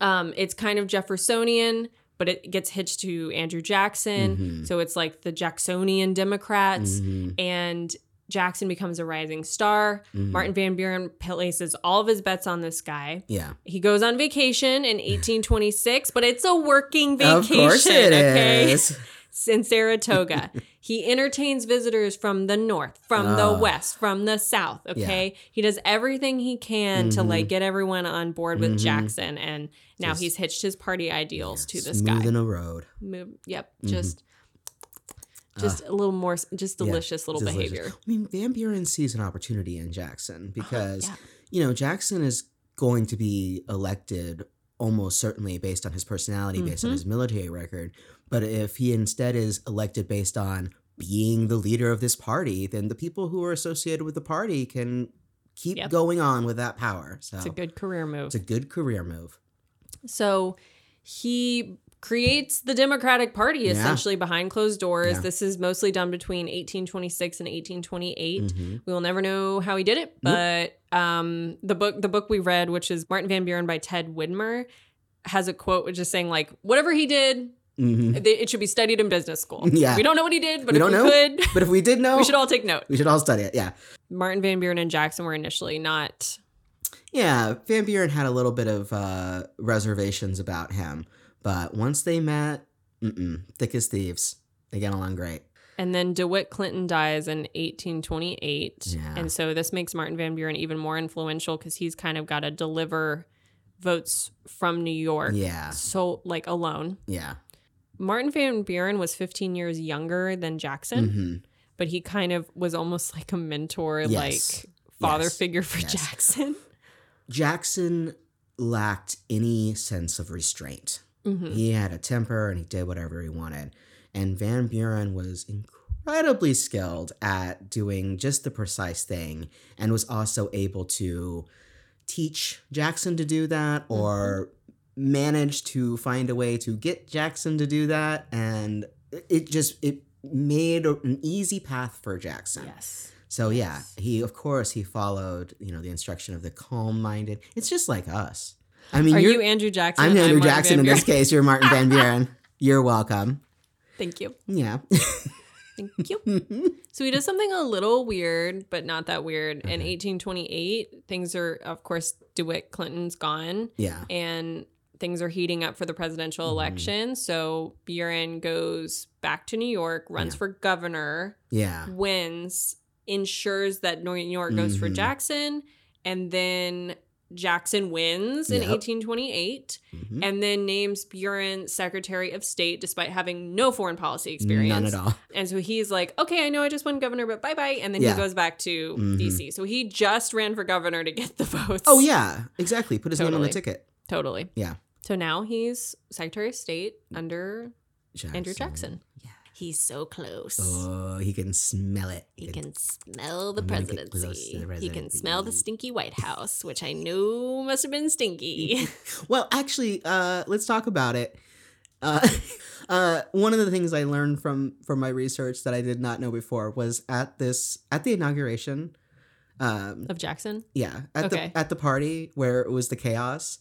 Um, it's kind of Jeffersonian, but it gets hitched to Andrew Jackson. Mhm. So it's like the Jacksonian Democrats, Mhm. and Jackson becomes a rising star. Mhm. Martin Van Buren places all of his bets on this guy. Yeah. He goes on vacation in 1826, but it's a working vacation. Of course it okay? is. In Saratoga. he entertains visitors from the north, from the Ah. west, from the south. Okay. He does everything he can to Mhm. like get everyone on board with Mhm. Jackson. And now Just- he's hitched his party ideals to this guy. in a road. Move, yep. Mhm. Just just a little more just Yeah, delicious little delicious. behavior. I mean, Van Buren sees an opportunity in Jackson because, Yeah. you know, Jackson is going to be elected almost certainly based on his personality, based on Mhm. his military record. But if he instead is elected based on being the leader of this party, then the people who are associated with the party can keep Yep. going on with that power. So It's a good career move. it's a good career move. So he creates the Democratic Party Yeah. essentially behind closed doors. Yeah. This is mostly done between 1826 and 1828. Mhm. We will never know how he did it, but um, the book the book we read, which is Martin Van Buren by Ted Widmer, has a quote which is saying like whatever he did, Mhm. it it should be studied in business school. Yeah. we don't know what he did, but We if don't we know. could, But if we did know, we should all take note. we should all study it. Yeah. Martin Van Buren and Jackson were initially not. Yeah, Van Buren had a little bit of uh, reservations about him, but once they met, thick as thieves. They get along great. And then DeWitt Clinton dies in 1828. Yeah. And so this makes Martin Van Buren even more influential because he's kind of got to deliver votes from New York. Yeah. So like alone. Yeah. Martin Van Buren was 15 years younger than Jackson, hmm but he kind of was almost like a mentor, Yes. like father Yes. figure for Yes. Jackson. Jackson lacked any sense of restraint. hmm He had a temper and he did whatever he wanted. And Van Buren was incredibly skilled at doing just the precise thing and was also able to teach Jackson to do that or manage to find a way to get Jackson to do that and it just it made an easy path for Jackson. Yes. So yeah, he of course he followed, you know, the instruction of the calm-minded. It's just like us. I mean, Are you Andrew Jackson? I'm and Andrew Martin Jackson in this case. You're Martin Van Buren. You're welcome. Thank you. Yeah. Thank you. So he does something a little weird, but not that weird. In 1828, things are, of course, DeWitt Clinton's gone yeah. and things are heating up for the presidential Mhm. election. So Buren goes back to New York, runs Yeah. for governor, Yeah. wins, ensures that New York goes for Mhm. Jackson, and then Jackson wins in Yep. 1828 Mhm. and then names Buren Secretary of State despite having no foreign policy experience. None at all. And so he's like, okay, I know I just won governor, but bye bye. And then Yeah. he goes back to Mhm. DC. So he just ran for governor to get the votes. Oh yeah, exactly. Put his name on the ticket. Totally. Yeah. So now he's Secretary of State under Andrew Jackson. Yeah. He's so close. Oh, he can smell it. He can smell the get close to presidency. He can smell the stinky White House, which I knew must have been stinky. Well, actually, uh, let's talk about it. Uh, uh, one of the things I learned from from my research that I did not know before was at this at the inauguration. Um, of Jackson. yeah, at Okay. the at the party where it was the chaos.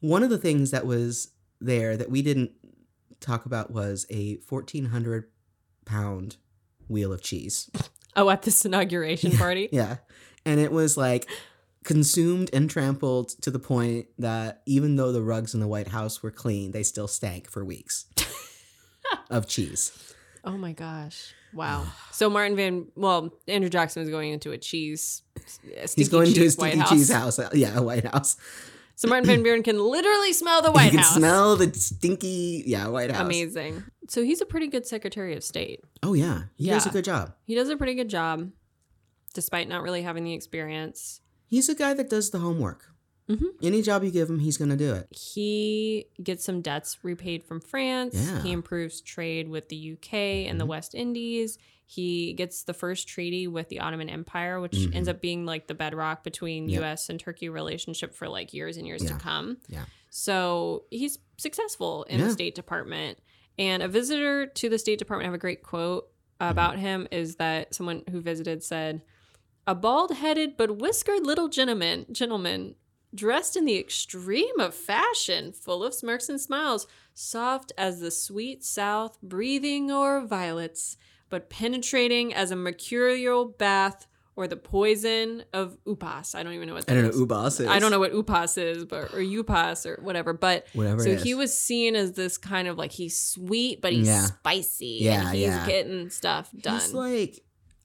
One of the things that was there that we didn't talk about was a fourteen hundred pound wheel of cheese. Oh, at this inauguration party. Yeah. And it was like consumed and trampled to the point that even though the rugs in the White House were clean, they still stank for weeks of cheese. Oh my gosh. Wow. So Martin Van well, Andrew Jackson was going into a cheese a He's stinky going to his cheese White stinky cheese house. Uh, yeah, a White House. So Martin Van Buren can literally smell the White can House. smell the stinky, yeah, White House. Amazing. So he's a pretty good Secretary of State. Oh yeah, he does a good job. He does a pretty good job, despite not really having the experience. He's a guy that does the homework. Mhm. Any job you give him, he's gonna do it. He gets some debts repaid from France. Yeah. He improves trade with the UK and the Mhm. West Indies. He gets the first treaty with the Ottoman Empire, which Mhm. ends up being like the bedrock between Yep. US and Turkey relationship for like years and years Yeah. to come. Yeah. So he's successful in the State Department. And a visitor to the State Department have a great quote Mm-hmm. about him is that someone who visited said, "A bald-headed but whiskered little gentleman, gentleman dressed in the extreme of fashion, full of smirks and smiles, soft as the sweet south, breathing o'er violets, but penetrating as a mercurial bath or the poison of upas. I don't even know what that I don't is. know boss is. I don't know what upas is, but or upas or whatever. But Whatever. so he was seen as this kind of like he's sweet, but he's Yeah. spicy. Yeah, and he's yeah. getting stuff done. He's like,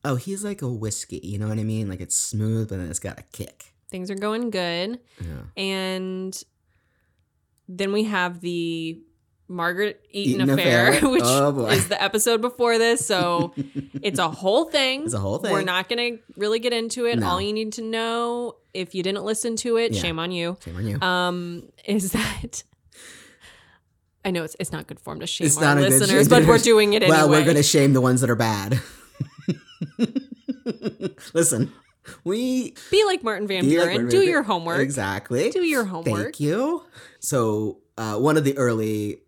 oh, he's like a whiskey. You know what I mean? Like it's smooth, but then it's got a kick. Things are going good. Yeah. And then we have the Margaret Eaton, Eaton affair, affair. which Oh, is the episode before this. So it's a whole thing. It's a whole thing. We're not going to really get into it. No. All you need to know, if you didn't listen to it, Yeah. shame on you, Shame on you. um, is that. I know it's, it's not good form to shame It's our not a good listeners, but to- we're doing it anyway. well, we're gonna shame the ones that are bad. Listen, we Be like Martin Van Be like Buren. Martin do Van- your homework. exactly. Do your homework. Thank you. So, uh, one of the early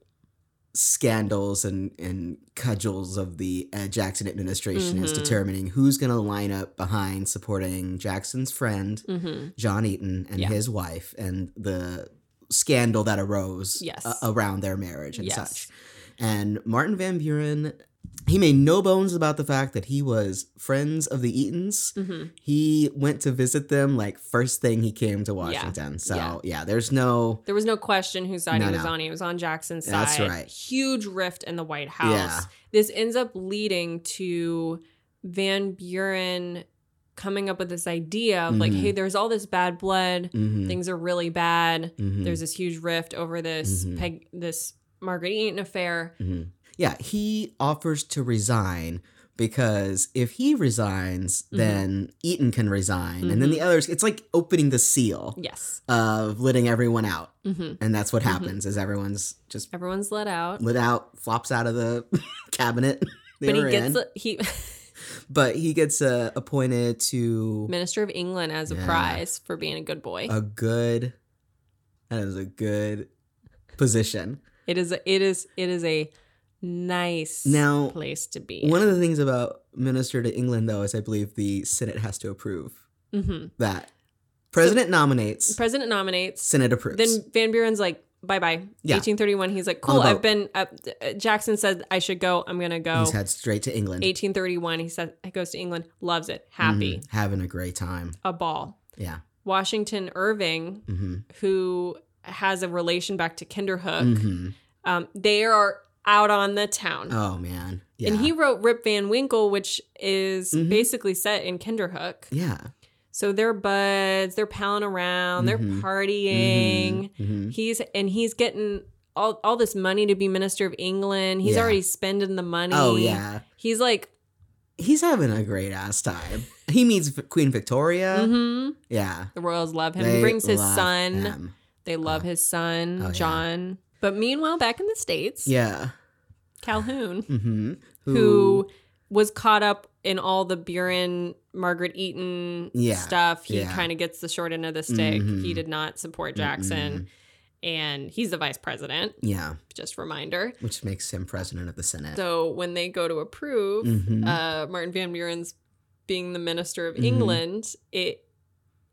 scandals and, and cudgels of the uh, Jackson administration is Mhm. determining who's going to line up behind supporting Jackson's friend, hmm John Eaton, and Yeah. his wife, and the scandal that arose Yes. a- around their marriage and Yes. such. And Martin Van Buren, he made no bones about the fact that he was friends of the Eatons. hmm He went to visit them like first thing he came to Washington. So Yeah. yeah. there's no There was no question whose side No, he was no. on. He was on Jackson's side. That's right. Huge rift in the White House. Yeah. This ends up leading to Van Buren coming up with this idea of like, Mhm. hey, there's all this bad blood. Mhm. Things are really bad. Mhm. There's this huge rift over this Mhm. Peg, this Margaret Eaton affair. Mhm. Yeah, he offers to resign because if he resigns, Mhm. then Eaton can resign, and then Mhm. the others. It's like opening the seal Yes. of letting everyone out, hmm and that's what Mhm. happens. Is everyone's just Everyone's let out. let out, flops out of the cabinet but he gets in. he but he gets uh, appointed to Minister of England as a Yeah. prize for being a good boy. a good. That is a good position. it is a, it is it is a nice Now, place to be. One of the things about minister to England, though, is I believe the Senate has to approve hmm that. President nominates, President nominates. Senate approves. Then Van Buren's like, bye bye. Yeah. 1831. He's like, cool. I've been. Uh, uh, Jackson said I should go. I'm gonna go. He's head straight to England. 1831. He said he goes to England. Loves it. Happy. Mhm. having a great time. A ball. Yeah. Washington Irving, hmm who has a relation back to Kinderhook, hmm um, they are out on the town. Oh man. Yeah. And he wrote Rip Van Winkle, which is Mhm. basically set in Kinderhook. Yeah. So they're buds, they're palling around, they're Mhm. partying. hmm He's and he's getting all, all this money to be minister of England. He's Yeah. already spending the money. Oh yeah. He's like, He's having a great ass time. He meets Queen Victoria. hmm Yeah. the royals love him. They he brings his son. him. They love his son, Oh. John. But meanwhile, back in the States, Yeah. Calhoun, hmm who was caught up in all the Buren, Margaret Eaton Yeah, stuff. He yeah. kind of gets the short end of the stick. Mhm. He did not support Jackson, and he's the vice president. Yeah. Just reminder. Which makes him president of the Senate. So when they go to approve Mhm. uh, Martin Van Buren's being the minister of Mhm. England, it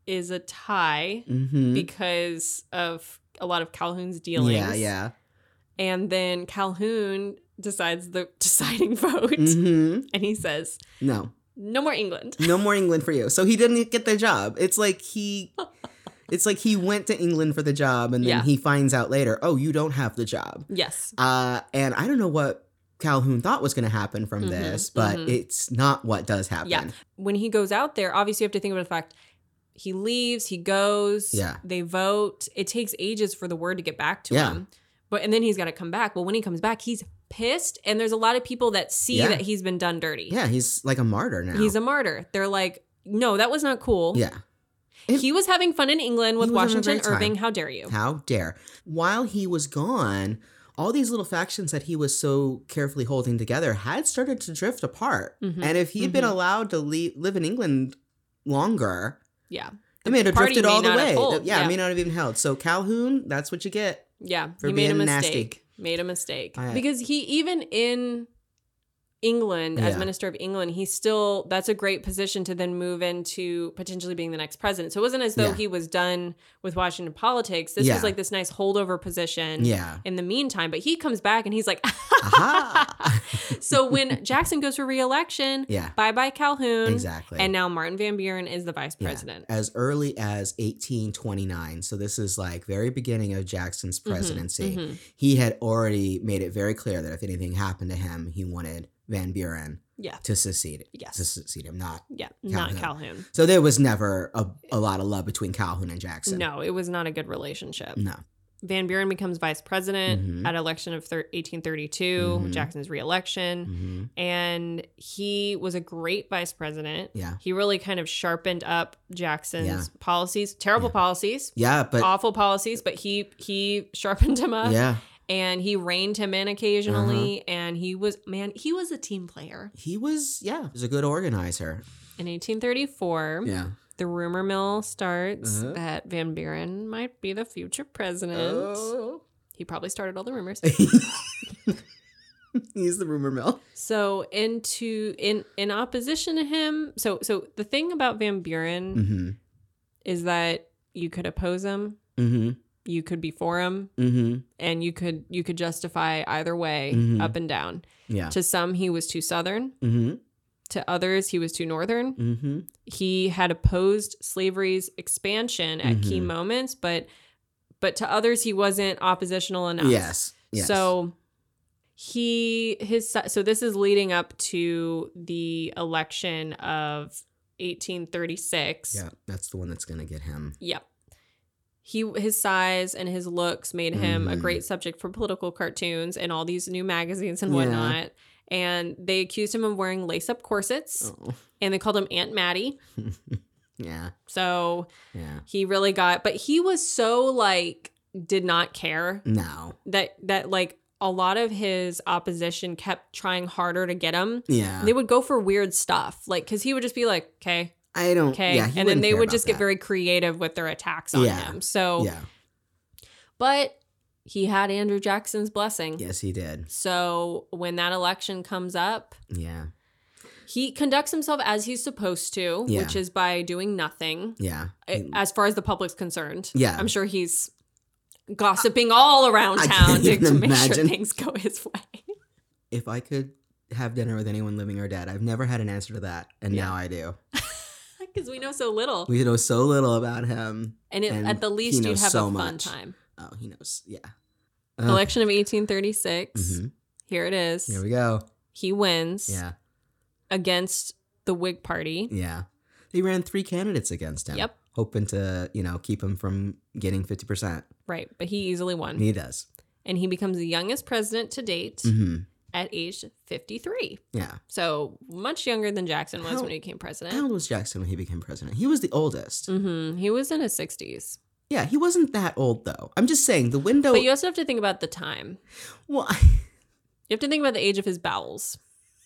is a tie hmm because of a lot of Calhoun's dealings. Yeah. Yeah. And then Calhoun decides the deciding vote, hmm and he says, No. "No more England." no more England for you. So he didn't get the job. It's like he it's like he went to England for the job and then Yeah. he finds out later, "Oh, you don't have the job." Yes. Uh and I don't know what Calhoun thought was going to happen from Mhm, this, but mhm. it's not what does happen. Yeah. When he goes out there, obviously you have to think about the fact he leaves, he goes, Yeah. they vote. It takes ages for the word to get back to Yeah. him. But and then he's got to come back. Well, when he comes back, he's pissed and there's a lot of people that see Yeah. that he's been done dirty. Yeah, he's like a martyr now. He's a martyr. They're like, "No, that was not cool." Yeah. It- he was having fun in England with He was having a Washington. Irving. How dare you? How dare. While he was gone, all these little factions that he was so carefully holding together had started to drift apart. Mhm, And if he had been mhm. allowed to le- live in England longer, Yeah. it may have drifted all the way. yeah, yeah. it may not have even held. So Calhoun, that's what you get. Yeah, For he made a being nasty. Made a mistake I- because he even in England as minister of England, he still that's a great position to then move into potentially being the next president. So it wasn't as though Yeah. he was done with Washington politics. This Yeah. was like this nice holdover position. Yeah. In the meantime, but he comes back and he's like, so when Jackson goes for reelection, yeah. bye bye Calhoun, Exactly. and now Martin Van Buren is the vice Yeah. president. As early as 1829. So this is like very beginning of Jackson's Mhm, presidency. mhm. He had already made it very clear that if anything happened to him, he wanted Van Buren Yeah, to succeed. Yes. To succeed him, not. yeah, not Calhoun. Calhoun. So there was never a, a lot of love between Calhoun and Jackson. No, it was not a good relationship. No. Van Buren becomes vice president Mhm. at election of thir- 1832, Mhm. Jackson's reelection, hmm and he was a great vice president. Yeah. He really kind of sharpened up Jackson's Yeah. policies, terrible Yeah. policies, Yeah, but awful policies, but he he sharpened him up yeah, and he reined him in occasionally Uh-huh. and he was man, he was a team player. he was yeah, he was a good organizer. In 1834, Yeah. the rumor mill starts Uh-huh. that Van Buren might be the future president. Oh. He probably started all the rumors. He's the rumor mill. So into in in opposition to him, so so the thing about Van Buren Mm-hmm. is that you could oppose him, Mm-hmm. You could be for him, Mm-hmm. and you could you could justify either way, Mhm. up and down. Yeah. To some, he was too southern. Mm-hmm. To others, he was too northern. Mm-hmm. He had opposed slavery's expansion at key Mhm. moments, but but to others, he wasn't oppositional enough. Yes. Yes. So he his so this is leading up to the election of 1836. Yeah, that's the one that's gonna get him. Yep. He his size and his looks made him a Mhm. great subject for political cartoons and all these new magazines and Yeah. whatnot. And they accused him of wearing lace up corsets Oh. and they called him Aunt Maddie. yeah, So yeah. he really got but he was so like did not care No. that that like a lot of his opposition kept trying harder to get him. Yeah. They would go for weird stuff, like because he would just be like, "Okay, I don't. okay," Yeah, and then they would just get very creative with their attacks on Yeah. him. So, Yeah. but he had Andrew Jackson's blessing. Yes, he did. So when that election comes up, Yeah. he conducts himself as he's supposed to, Yeah. which is by doing nothing, Yeah. as far as the public's concerned. Yeah. I'm sure he's gossiping all around I town to, to make sure things go his way. If I could have dinner with anyone living or dead, I've never had an answer to that, and Yeah. now I do. Because we know so little. We know so little about him. and, it, and at the least, you'd have so a fun much. time. Oh, he knows. Yeah. Election of 1836. Mhm. Here it is. Here we go. he wins Yeah. against the Whig Party. Yeah. They ran three candidates against him. Yep. Hoping to, you know, keep him from getting 50%. Right. But he easily won. He does. and he becomes the youngest president to date hmm at age 53. Yeah. So much younger than Jackson was How- when he became president. How old was Jackson when he became president? He was the oldest. hmm He was in his 60s. Yeah, he wasn't that old though. I'm just saying the window. But you also have to think about the time. well, I- You have to think about the age of his bowels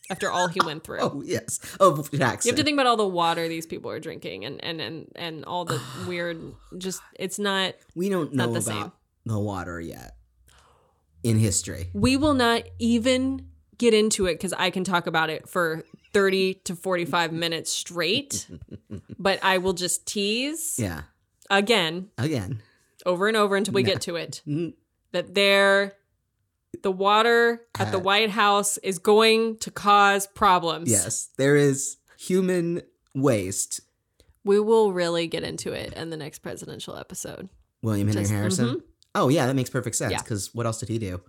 after all he went through. oh yes. Oh, Jackson. You have to think about all the water these people are drinking and and and, and all the weird just it's not we don't know about same. the water yet in history. we will not even get into it because I can talk about it for 30 to 45 minutes straight. but I will just tease Yeah. again Again. over and over until we No. get to it Mm, that there the water at the Uh, White House is going to cause problems. Yes, there is human waste. We will really get into it in the next presidential episode. William Henry Harrison. mhm. Oh yeah, that makes perfect sense. Yeah. Because what else did he do?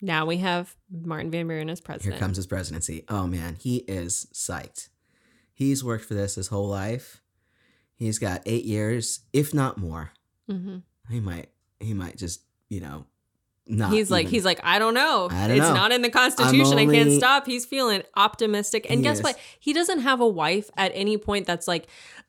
Now we have Martin Van Buren as president. Here comes his presidency. Oh man, he is psyched. He's worked for this his whole life. He's got eight years, if not more. hmm He might. He might just, you know, not. he's like he's like i don't know I don't it's know. not in the constitution i can't stop he's feeling optimistic and He guess is. what he doesn't have a wife at any point that's like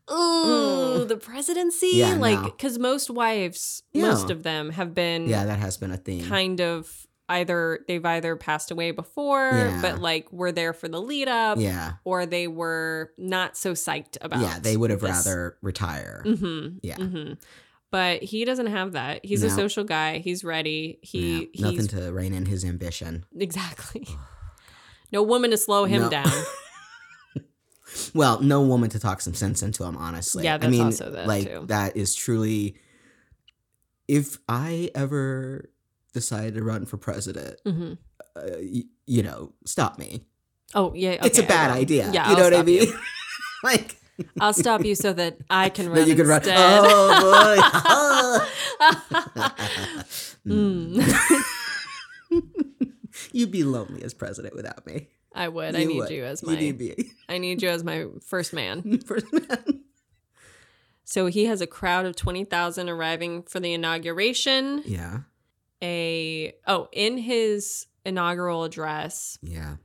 oh Mm. the presidency Yeah, like no. because most wives Yeah. most of them have been Yeah, that has been a theme. kind of either they've either passed away before Yeah. but like were there for the lead up yeah, or they were not so psyched about yeah. They would have this. rather retire. hmm Yeah. hmm But he doesn't have that. He's a social guy. He's ready. He Yeah, nothing to rein in his ambition. exactly. No woman to slow him No. down. Well, no woman to talk some sense into him, honestly. Yeah, I that's mean, also that, like too. that is truly. If I ever decide to run for president, hmm uh, y- you know, stop me. Oh yeah, it's a bad idea. Yeah, you know I'll what I mean? like I'll stop you so that I can run. that you can run. instead. Oh boy! Mm. You'd be lonely as president without me. I would. I need would. you as You my. need me. I need you as my first man. First man. So he has a crowd of twenty thousand arriving for the inauguration. Yeah, A oh, in his inaugural address, yeah.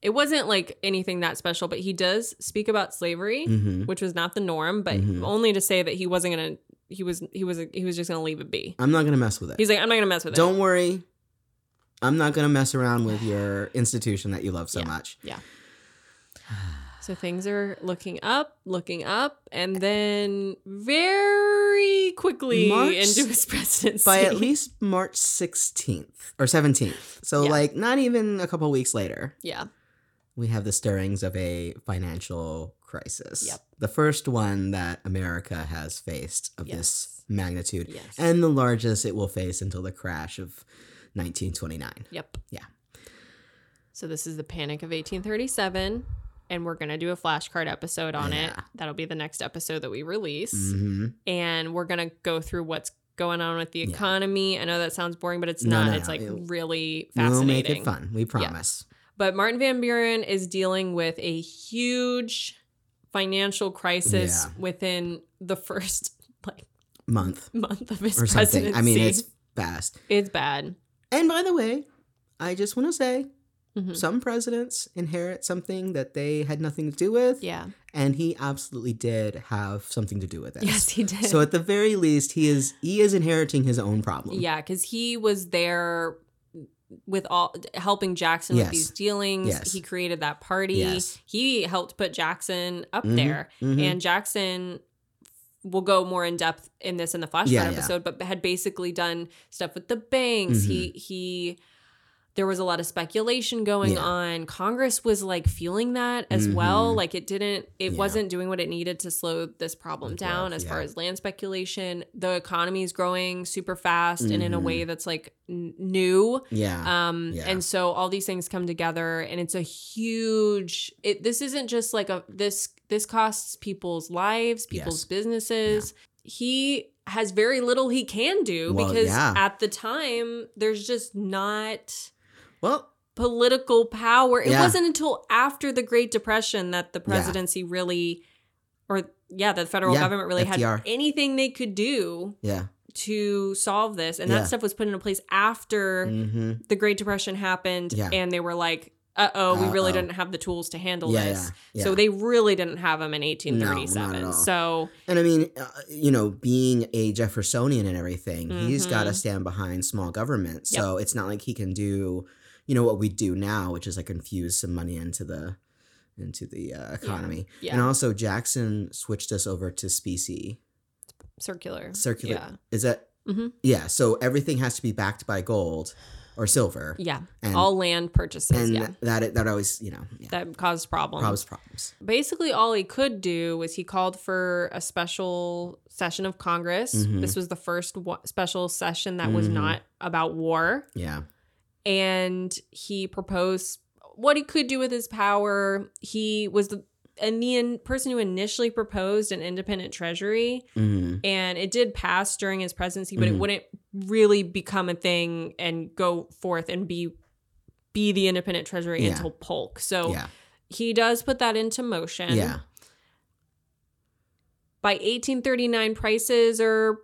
it wasn't like anything that special, but he does speak about slavery, hmm which was not the norm, but Mhm. only to say that he wasn't gonna. He was. He was. He was just gonna leave it be. I'm not gonna mess with it. He's like, I'm not gonna mess with it. Don't worry. I'm not gonna mess around with your institution that you love so Yeah. much. Yeah. So things are looking up, looking up, and then very quickly March- into his presidency. By at least March 16th or 17th. So Yeah. like not even a couple weeks later, yeah, we have the stirrings of a financial crisis. Yep. The first one that America has faced of Yes. this magnitude. yes, And the largest it will face until the crash of 1929. yep, Yeah. So this is the Panic of 1837, and we're gonna do a flashcard episode on it. That'll be the next episode that we release, hmm and we're gonna go through what's going on with the Yeah. economy. I know that sounds boring, but it's No, not. no, it's like It'll- really We'll fascinating. make it fun. We promise. But Martin Van Buren is dealing with a huge financial crisis Yeah. within the first like month month of his or presidency. something. I mean, it's fast. it's bad. And by the way, I just want to say Mhm. some presidents inherit something that they had nothing to do with. Yeah. And he absolutely did have something to do with it. Yes, he did. So at the very least, he is he is inheriting his own problem. Yeah, because he was there with all helping Jackson Yes. with these dealings. Yes. He created that party. Yes. He helped put Jackson up Mhm, there. mhm. And Jackson will go more in depth in this in the flashback Yeah, yeah. episode, but had basically done stuff with the banks. He Mm-hmm. he there was a lot of speculation going Yeah. on. Congress was like feeling that as well. Mhm. Like it didn't it Yeah. wasn't doing what it needed to slow this problem down as far as land speculation. The economy is growing super fast and in a way that's like n- new. Yeah. Um and so all these things come together and it's a huge it this isn't just like a this this costs people's lives, people's Yes. businesses. He has very little he can do Well, because at the time there's just not well, political power. It Yeah. wasn't until after the Great Depression that the Yeah. presidency really or yeah, the federal Yeah, government really FDR. had anything they could do yeah. to solve this. And Yeah. that stuff was put into place after hmm the Great Depression happened Yeah. and they were like, uh oh, we really didn't have the tools to handle Yeah, this. yeah, So they really didn't have them in No, not 1837. at all. so And I mean, uh, you know, being a Jeffersonian and everything, he's got to stand behind small government. So it's not like he can do, you know, what we do now, which is like infuse some money into the into the uh, economy. yeah. And also, Jackson switched us over to specie circular. circular. Yeah. Is that? Mhm. Yeah. So everything has to be backed by gold or silver. Yeah. And, all land purchases. and yeah. that that always you know yeah, That caused problems. problems problems. basically all he could do was he called for a special session of Congress. Mhm. This was the first special session that was Mhm. not about war. Yeah. And he proposed what he could do with his power. He was the and the in- person who initially proposed an independent treasury, hmm and it did pass during his presidency, but Mhm. it wouldn't really become a thing and go forth and be be the independent treasury Yeah. until Polk. So Yeah. he does put that into motion. Yeah. by 1839 prices are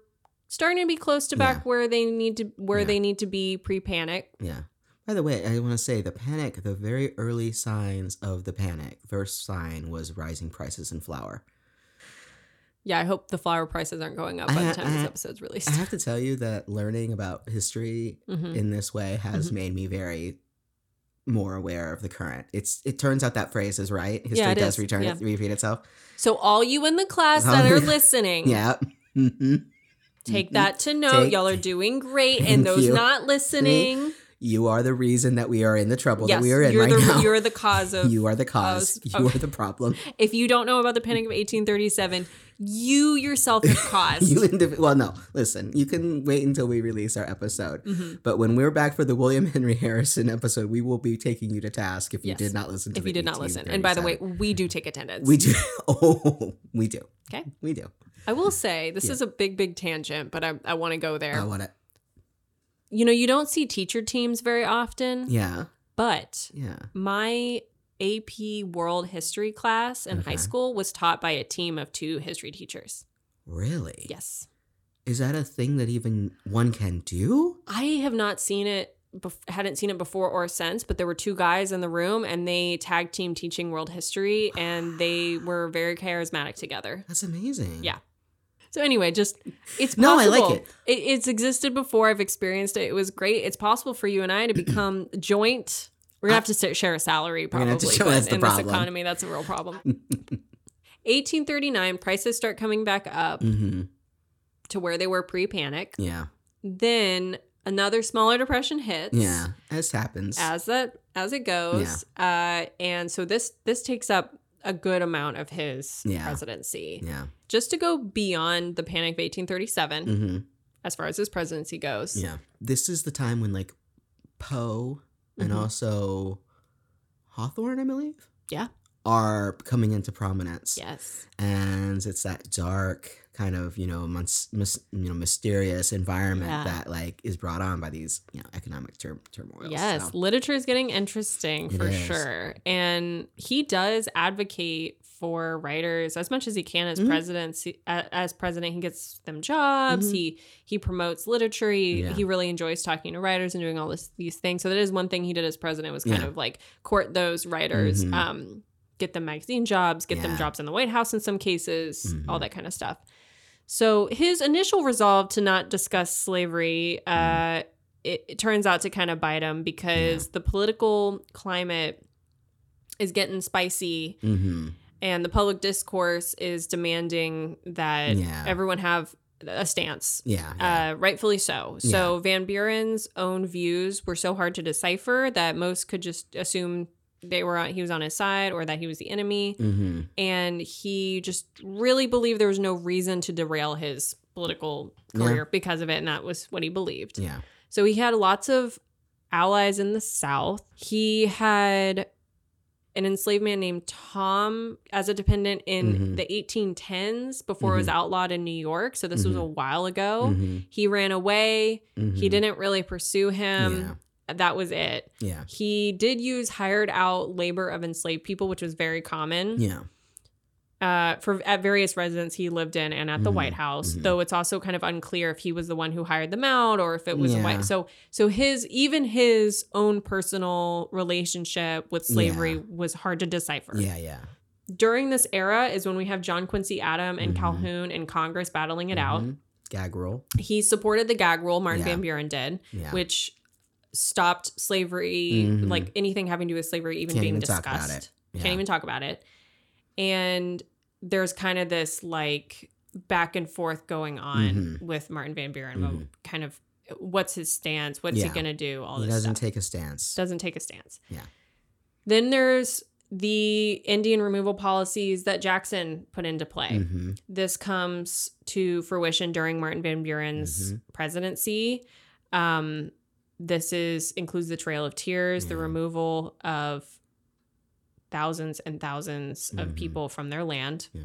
starting to be close to back Yeah. where they need to where Yeah. they need to be pre-panic Yeah. By the way, I want to say the panic, the very early signs of the panic, first sign was rising prices in flour. yeah i hope the flour prices aren't going up by the time I this episode's released I have to tell you that learning about history Mhm. in this way has Mhm. made me very more aware of the current. It's it turns out that phrase is right. History Yeah, does is. return Yeah. repeat itself. so all you in the class that are listening Yeah. hmm take that to note Take- y'all are doing great and those you. not listening You are the reason that we are in the trouble yes that we are in right the now. you're the cause of you are the cause. of- you of- are the problem. if you don't know about the panic of 1837 you yourself have caused you indiv- well, no. Listen, you can wait until we release our episode. Mhm. But when we're back for the William Henry Harrison episode, we will be taking you to task if you Yes. did not listen to if you did not listen and by the way we do take attendance we do. Oh, we do. Okay. We do. I will say this Yeah. is a big, big tangent, but I, I want to go there. I want to. you know, you don't see teacher teams very often, Yeah. but Yeah. my AP World History class in high school was taught by a team of two history teachers. Really? Yes. Is that a thing that even one can do? I have not seen it, bef- hadn't seen it before or since, but there were two guys in the room and they tag team teaching world history and they were very charismatic together. That's amazing. Yeah. So anyway, just it's No, I like it. It's existed before. I've experienced it. It was great. It's possible for you and I to become joint. We're gonna have to share a salary probably, share- that's the in this economy, that's a real problem. 1839, prices start coming back up Mm-hmm. to where they were pre-panic. Yeah. Then another smaller depression hits. Yeah. As happens. As that as it goes, uh, and so this this takes up a good amount of his Yeah. presidency. yeah. Just to go beyond the Panic of 1837, Mm-hmm. as far as his presidency goes. Yeah. This is the time when like Poe and Mhm. also Hawthorne, I believe. Yeah. Are coming into prominence. Yes. and it's that dark kind of you know mys- mys- you know mysterious environment Yeah. that like is brought on by these you know economic tur- turmoil. Yes, so. literature is getting interesting It for is. sure. And he does advocate for writers as much as he can as Mhm. president. As president, he gets them jobs. Mhm. He he promotes literature. He, Yeah. he really enjoys talking to writers and doing all this these things. So that is one thing he did as president was kind Yeah. of like court those writers, Mhm. um, get them magazine jobs, get them jobs in the White House in some cases, all Mhm. that kind of stuff. So his initial resolve to not discuss slavery, uh, it, it turns out to kind of bite him because the political climate is getting spicy Mm-hmm. and the public discourse is demanding that Yeah. everyone have a stance. Yeah. yeah. Uh, rightfully so. So Van Buren's own views were so hard to decipher that most could just assume they were on, he was on his side or that he was the enemy mm-hmm. and he just really believed there was no reason to derail his political Yeah. career because of it and that was what he believed Yeah. so he had lots of allies in the south he had an enslaved man named tom as a dependent in Mhm. the 1810s before it was outlawed in new york so this was Mhm. a while ago Mhm. he ran away he didn't really pursue him Yeah. That was it Yeah. he did use hired out labor of enslaved people which was very common Yeah. uh, for at various residents he lived in and at the Mhm, White House. mhm. Though it's also kind of unclear if he was the one who hired them out or if it was a Yeah. white. So so his even his own personal relationship with slavery Yeah. was hard to decipher. Yeah. Yeah. During this era is when we have John Quincy Adams and Mhm. Calhoun in Congress battling it out. Mhm. Gag rule. He supported the gag rule. Martin Yeah. Van Buren did, Yeah. which stopped slavery, Mhm. like anything having to do with slavery, even Can't being even talk discussed. about it. Yeah. Can't even talk about it. And there's kind of this like back and forth going on Mhm. with Martin Van Buren. about Mhm. Kind of what's his stance? What's he gonna do? All He this doesn't stuff. take a stance. doesn't take a stance. Yeah. Then there's the Indian removal policies that Jackson put into play. Mm-hmm. This comes to fruition during Martin Van Buren's Mhm. presidency. Um, this is includes the Trail of Tears, the removal of thousands and 1000s of Mhm. people from their land. Yeah.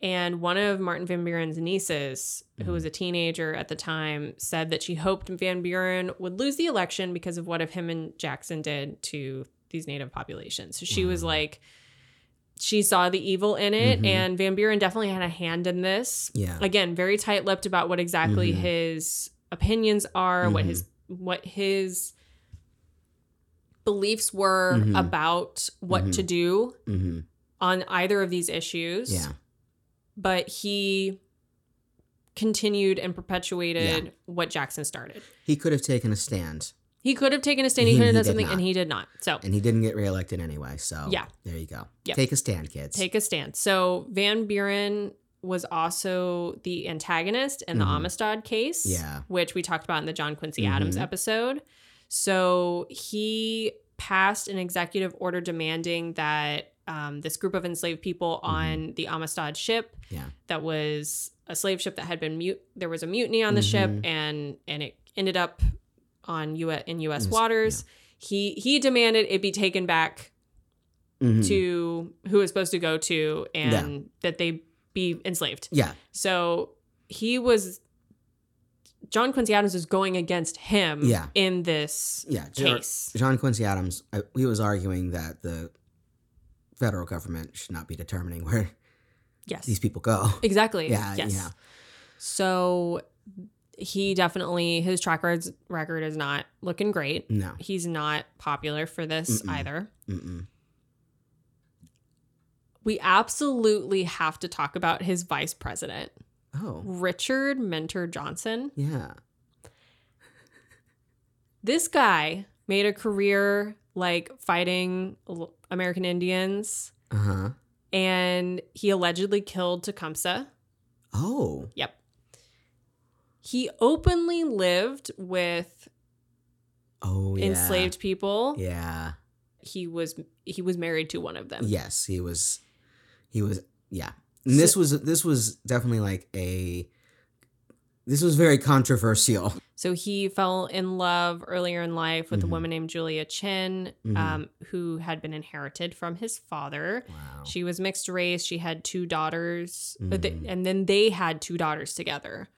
And one of Martin Van Buren's nieces, who Mm-hmm. was a teenager at the time, said that she hoped Van Buren would lose the election because of what if him and Jackson did to these native populations. So she was like, she saw the evil in it, Mhm. and Van Buren definitely had a hand in this. Yeah. Again, very tight lipped about what exactly Mhm. his opinions are, what his what his beliefs were Mhm. about what Mhm. to do mm-hmm. on either of these issues. Yeah. But he continued and perpetuated what Jackson started. He could have taken a stand, He could have taken a stand, he, He- could have done something, not. and he did not. So and he didn't get reelected anyway. So Yeah. there you go. Yep. Take a stand, kids. take a stand. So Van Buren was also the antagonist in the Mhm. Amistad case, Yeah. which we talked about in the John Quincy Adams Mhm. episode. So he passed an executive order demanding that um, this group of enslaved people on the Amistad ship Mm-hmm. Yeah. that was a slave ship that had been mute. There was a mutiny on the ship, Mhm. and and it ended up on U in U.S. Yes, waters. He he demanded it be taken back Mhm. to who it's supposed to go to and that they be enslaved. Yeah. So he was John Quincy Adams was going against him Yeah. in this Yeah. Case. John Quincy Adams, I, he was arguing that the federal government should not be determining where Yes. these people go. exactly. Yeah, Yes. yeah. So he definitely his track record is not looking great. No. He's not popular for this Mm-mm. either. Mm-mm. We absolutely have to talk about his vice president, Oh. Richard Mentor Johnson. Yeah. this guy made a career like fighting American Indians Uh huh. and he allegedly killed Tecumseh. Oh. Yep. He openly lived with Oh yeah. enslaved people. Yeah. He was he was married to one of them. Yes, he was. He was. Yeah. And this was this was definitely like a. This was very controversial. So he fell in love earlier in life with Mhm. a woman named Julia Chinn, Mhm. um, who had been inherited from his father. Wow. She was mixed race. She had two daughters, Mhm. and then they had two daughters together,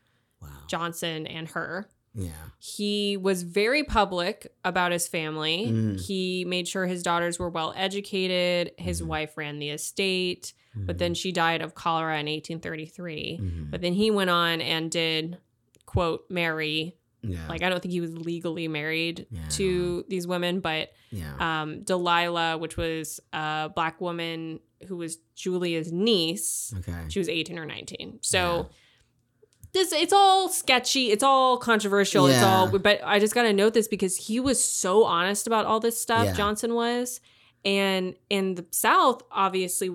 wow. Johnson and her. Yeah. He was very public about his family. Mm. He made sure his daughters were well educated. His Mhm. wife ran the estate, but Mhm. then she died of cholera in 1833. Mhm. But then he went on and did, quote, marry. yeah. Like, I don't think he was legally married Yeah. to these women, but yeah. um, Delilah, which was a black woman who was Julia's niece, okay. she was 18 or 19. So this it's all sketchy, it's all controversial, it's all but I just got to note this because he was so honest about all this stuff, Yeah. Johnson was. And in the South, obviously,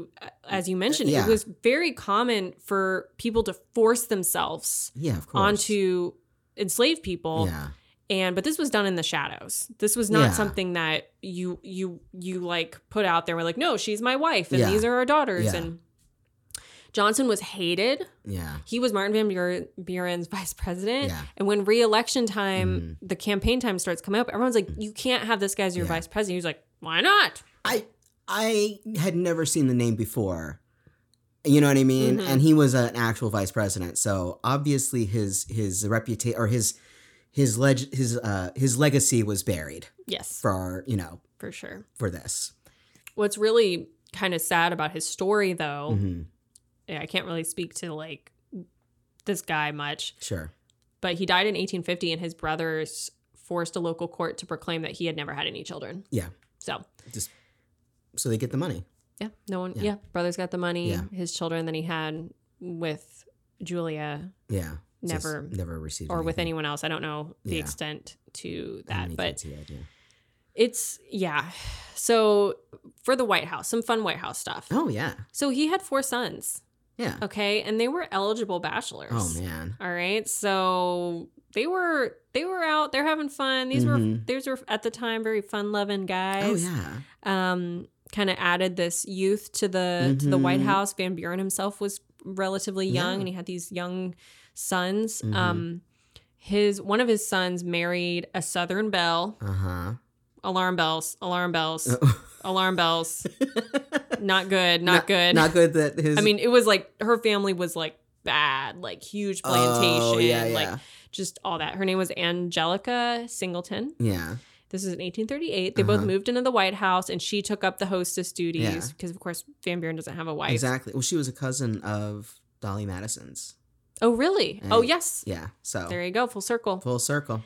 as you mentioned, Yeah. it was very common for people to force themselves Yeah, of course. onto enslaved people Yeah. and but this was done in the shadows this was not Yeah. something that you you you like put out there we're like no she's my wife and Yeah. these are our daughters Yeah. and johnson was hated Yeah. he was martin van Buren- buren's vice president Yeah. and when re-election time the campaign time starts coming up everyone's like you can't have this guy as your Mm. Yeah. vice president he's like why not I I had never seen the name before. You know what I mean? Mhm. And he was an actual vice president, so obviously his his reputation or his his leg his uh his legacy was buried yes for our, you know for sure for this. what's really kind of sad about his story though Mhm. Yeah, i can't really speak to like this guy much Sure. but he died in 1850 and his brothers forced a local court to proclaim that he had never had any children Yeah. so Just so they get the money. yeah no one Yeah. yeah, brothers got the money Yeah. his children that he had with julia Yeah. Just Never- never received or with anyone else i don't know the Yeah. extent to that but he had, yeah. it's yeah so for the white house some fun white house stuff Oh yeah. so he had four sons Yeah. okay and they were eligible bachelors Oh man. All right. So they were they were out, they're having fun. These were Mhm. these were at the time very fun loving guys. Oh yeah. Um kind of added this youth to the to the White Mhm. House. Van Buren himself was relatively young Yeah. and he had these young sons. Mhm. Um his one of his sons married a Southern belle. Uh huh. Alarm bells, alarm bells, alarm bells. Not good, not, good. Not good that his. I mean, it was like her family was like bad, like huge plantation, Oh, yeah, yeah. like just all that. Her name was Angelica Singleton. yeah. This is in 1838. They both Uh-huh. moved into the White House, and she took up the hostess duties Yeah. because, of course, Van Buren doesn't have a wife. Exactly. Well, she was a cousin of Dolley Madison's. Oh, really? And- oh, yes. Yeah. So There you go, full circle. full circle.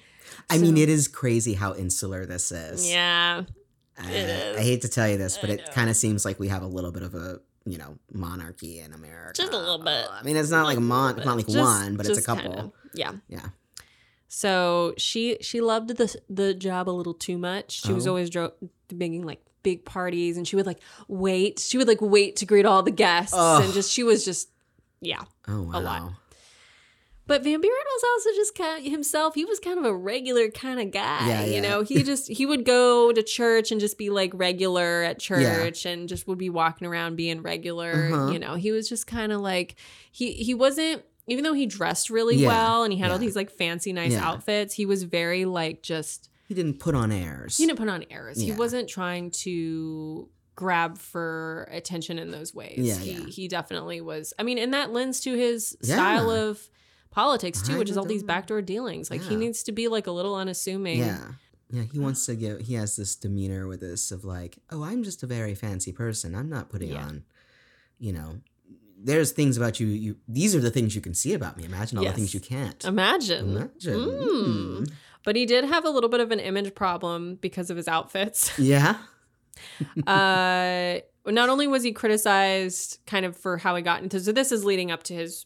I mean, it is crazy how insular this is. Yeah, Uh, is. I hate to tell you this, but I it kind of seems like we have a little bit of a you know monarchy in America. Just a little bit. I mean, it's not like a mon. It's not like Just- one, but it's a couple. kinda. Yeah. Yeah. So she she loved the the job a little too much. She was Oh. always dro- making like big parties, and she would like wait. She would like wait to greet all the guests, Ugh. and just she was just yeah. Oh wow. A lot. But Van Buren was also just kind of himself. He was kind of a regular kind of guy. Yeah, You know, he just he would go to church and just be like regular at church and just would be walking around being regular. Uh-huh. You know, he was just kind of like he he wasn't even though he dressed really Yeah, well and he had all these like fancy nice Yeah. outfits, he was very like just He didn't put on airs. he didn't put on airs. He wasn't trying to grab for attention in those ways. Yeah, he yeah. he definitely was. I mean, and that lends to his Yeah. style of politics too, I which is all these backdoor dealings. Like he needs to be like a little unassuming. Yeah. Yeah, he wants to give. He has this demeanor with this of like, oh, I'm just a very fancy person. I'm not putting Yeah. on, you know, there's things about you. You these are the things you can see about me. Imagine all Yes. the things you can't. Imagine. Imagine. Mm. Mm. But he did have a little bit of an image problem because of his outfits. Yeah. uh, not only was he criticized kind of for how he got into so this is leading up to his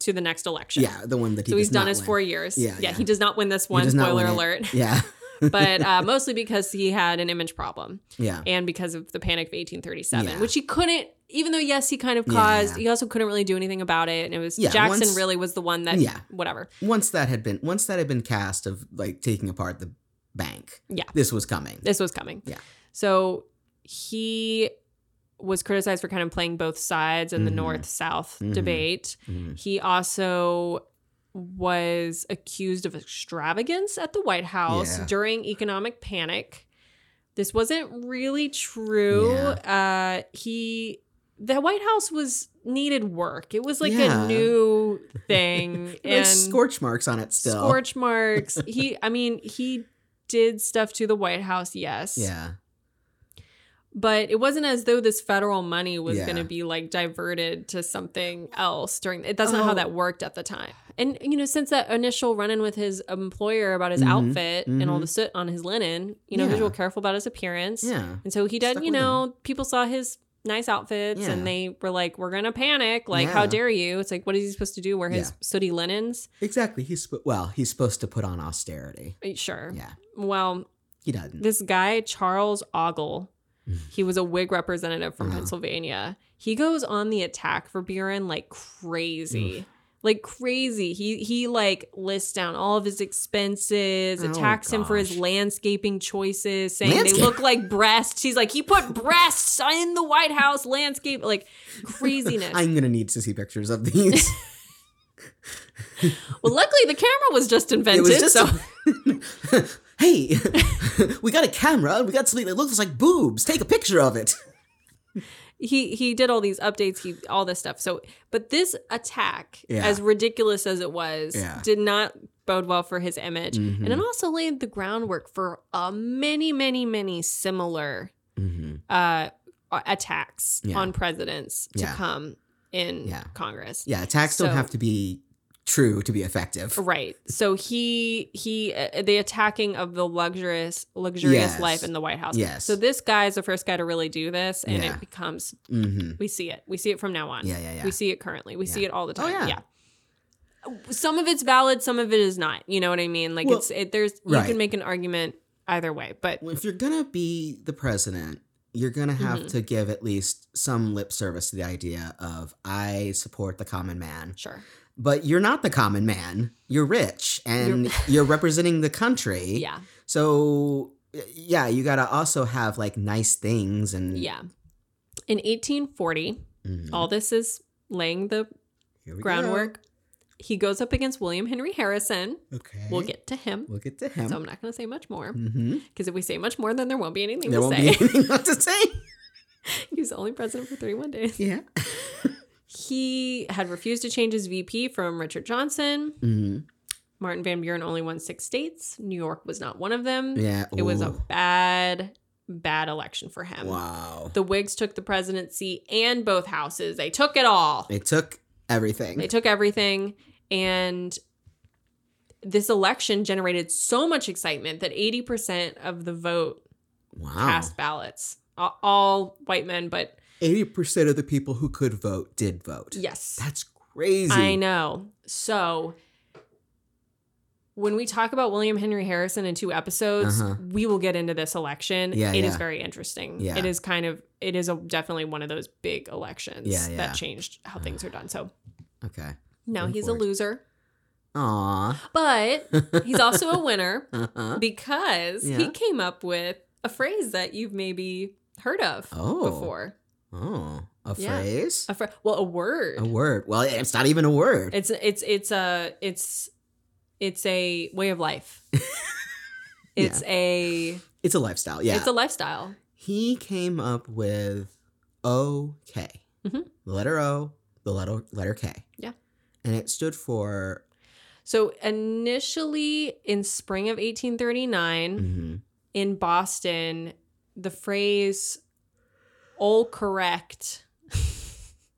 to the next election. Yeah, the one that he So he's done his win. four years. Yeah, yeah, yeah. he does not win this one. Spoiler alert. Yeah. but uh, mostly because he had an image problem yeah. and because of the Panic of 1837, Yeah. which he couldn't. Even though yes, he kind of caused, yeah. he also couldn't really do anything about it. And it was Yeah, Jackson once- really was the one that, Yeah. whatever. Once that had been once that had been cast of like taking apart the bank. Yeah. This was coming. This was coming. Yeah. So he was criticized for kind of playing both sides in the Mhm. North South Mhm. debate. Mhm. He also was accused of extravagance at the White House Yeah. during economic panic. This wasn't really true. Uh, he the White House was needed work. It was like Yeah. a new thing and There's scorch marks on it still. scorch marks. he, I mean, he did stuff to the White House, yes. Yeah. But it wasn't as though this federal money was Yeah. going to be like diverted to something else during. It, that's not how Oh. that worked at the time. And you know, since that initial run-in with his employer about his Mhm, outfit and all the soot on his linen, you know, he was real careful about his appearance. Yeah. And so he did, Stuck you know, people saw his nice outfits Yeah. and they were like, we're going to panic. Like, how dare you? It's like, what is he supposed to do? Wear his Yeah. sooty linens? Exactly. He's well, he's supposed to put on austerity. Eh, Sure. Yeah. Well, He doesn't. this guy, Charles Ogle. He was a Whig representative from Uh-huh. Pennsylvania. He goes on the attack for Buren like crazy. Like crazy. He he like lists down all of his expenses, Oh, attacks him for his landscaping choices, saying they look like breasts. He's like, he put breasts in the White House landscape, like craziness. I'm gonna need to see pictures of these. well, luckily the camera was just invented. it was just. so hey, we got a camera. We got something that looks like boobs. Take a picture of it. he he did all these updates he all this stuff so but this attack Yeah. as ridiculous as it was Yeah. did not bode well for his image and it also laid the groundwork for uh, many many many similar Mm-hmm. uh attacks Yeah. on presidents to come in congress Yeah, attacks So- don't have to be true to be effective. right so he he uh, the attacking of the luxurious luxurious Yes. life in the white house Yes. so this guy is the first guy to really do this and Yeah. it becomes Mm-hmm. we see it we see it from now on Yeah, yeah, yeah. We see it currently. We see it all the Oh, time. yeah. yeah. Some of it's valid, some of it is not. You know what I mean? Like Well, it's it, there's you right. can make an argument either way, but if you're gonna be the president, you're gonna have Mhm. to give at least some lip service to the idea of I support the common man. sure. But you're not the common man. You're rich and you're, representing the country. Yeah. So yeah, you gotta also have like nice things and Yeah. In 1840, Mhm. all this is laying the groundwork. He goes up against William Henry Harrison. Okay. We'll get to him. We'll get to him. So I'm not going to say much more because if we say much more, then there won't be anything There to won't say. be anything to say. he was only president for 31 days. Yeah. He had refused to change his VP from Richard Johnson. hmm Martin Van Buren only won six states. New York was not one of them. Yeah. It was a bad, bad election for him. wow. The Whigs took the presidency and both houses. They took it all. They took everything. They took everything. And this election generated so much excitement that 80% of the vote wow. cast ballots. All white men, but Eighty percent of the people who could vote did vote. yes. That's crazy. I know. So when we talk about William Henry Harrison in two episodes, Uh-huh. we will get into this election. Yeah, It is yeah. very interesting. Yeah. It is kind of it is a, definitely one of those big elections Yeah, yeah. that changed how things are done. So Okay. now he's forward. a loser, Aw. but he's also a winner uh-huh. because he came up with a phrase that you've maybe heard of Oh. before. Oh, a Yeah. phrase? A fr- well, a word. A word. Well, it's not even a word. It's it's it's a it's it's a way of life. It's a It's a lifestyle. Yeah. it's a lifestyle. he came up with OK. Mhm. The letter O, the letter letter K. Yeah. And it stood for So initially in spring of 1839 mhm, in Boston, the phrase "all correct,"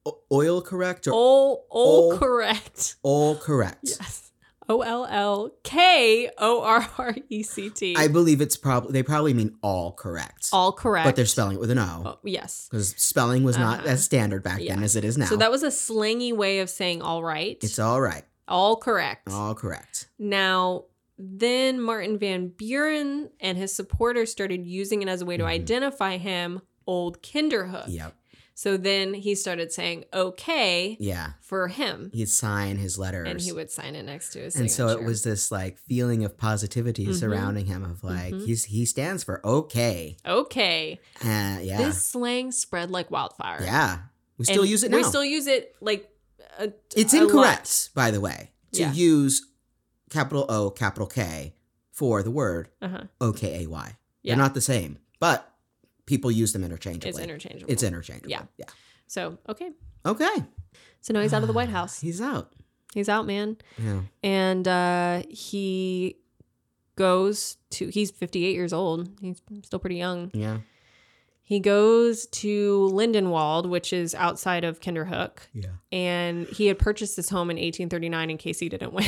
o- oil correct or all all Ol- correct, all correct. yes, O L L K O R R E C T, I believe it's probably they probably mean all correct. all correct. But they're spelling it with an O. Oh, yes. Because spelling was not Uh-huh. as standard back then as it is now. So that was a slangy way of saying "all right," it's all right. all correct. All correct. Now, then Martin Van Buren and his supporters started using it as a way to Mhm. identify him, Old Kinderhook. Yep. So then he started saying okay Yeah. for him, He'd sign his letters. and he would sign it next to his signature. and so it was this like feeling of positivity Mhm. surrounding him of like Mhm. he's he stands for okay. okay. Uh, yeah. This slang spread like wildfire. yeah. We still And use it now. We still use it like a, it's a lot. incorrect, by the way, to Yeah. use capital O, capital K for the word Uh-huh. O K A Y. Yeah. They're not the same, but people use them interchangeably. It's interchangeable. It's interchangeable. Yeah. Yeah. So okay. Okay. So now he's out of the White House. He's out. He's out, man. Yeah. And uh, he goes to. He's 58 years old. He's still pretty young. Yeah. He goes to Lindenwald, which is outside of Kinderhook, Yeah. and he had purchased this home in 1839 in case he didn't win.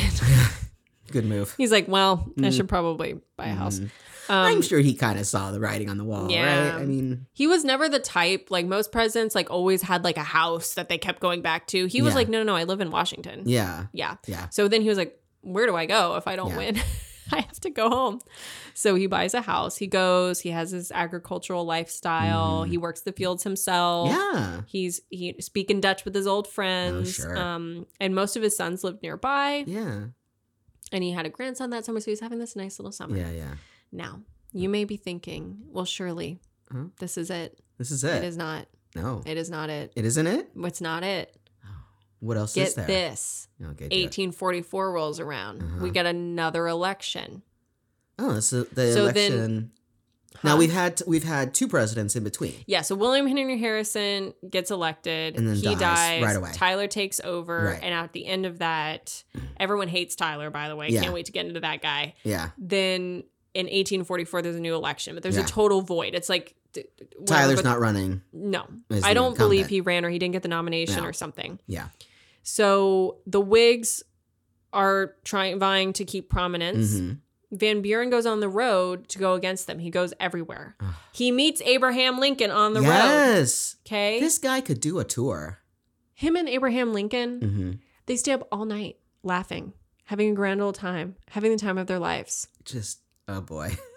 Good move. He's like, well, I should probably buy a house. Mm. Um, I'm sure he kind of saw the writing on the wall, Yeah. right? I mean, he was never the type like most presidents like always had like a house that they kept going back to. He was Yeah. like, no, no, no, I live in Washington. yeah. Yeah. Yeah. So then he was like, where do I go if I don't Yeah. win? I have to go home. So he buys a house. He goes. He has his agricultural lifestyle. Mhm. He works the fields himself. Yeah. He's he speaking Dutch with his old friends. Oh, sure. Um, and most of his sons lived nearby. Yeah. And he had a grandson that summer, so he's having this nice little summer. Yeah. Yeah. Now you may be thinking, well, surely Huh? this is it. This is It it. is not. no. It is not it. It isn't it? It's not it. What else is Get there? this. Okay. do it. 1844 rolls around. Uh-huh. We get another election. Oh, is the So then- election. now we've had we've had two presidents in between. Yeah, so William Henry Harrison gets elected. And then he dies dies right away. Tyler takes over. Right. And at the end of that, everyone hates Tyler, by the way. Yeah. Can't wait to get into that guy. Yeah. Then in 1844, there's a new election, but there's Yeah. a total void. It's like. whatever, Tyler's not running. No. I don't believe he ran or he didn't get the nomination No. or something. Yeah. So the Whigs are trying vying to keep prominence. hmm Van Buren goes on the road to go against them. He goes everywhere. Ugh. He meets Abraham Lincoln on the road. yes. Okay. This guy could do a tour. Him and Abraham Lincoln, hmm they stay up all night laughing, having a grand old time, having the time of their lives. Just oh boy.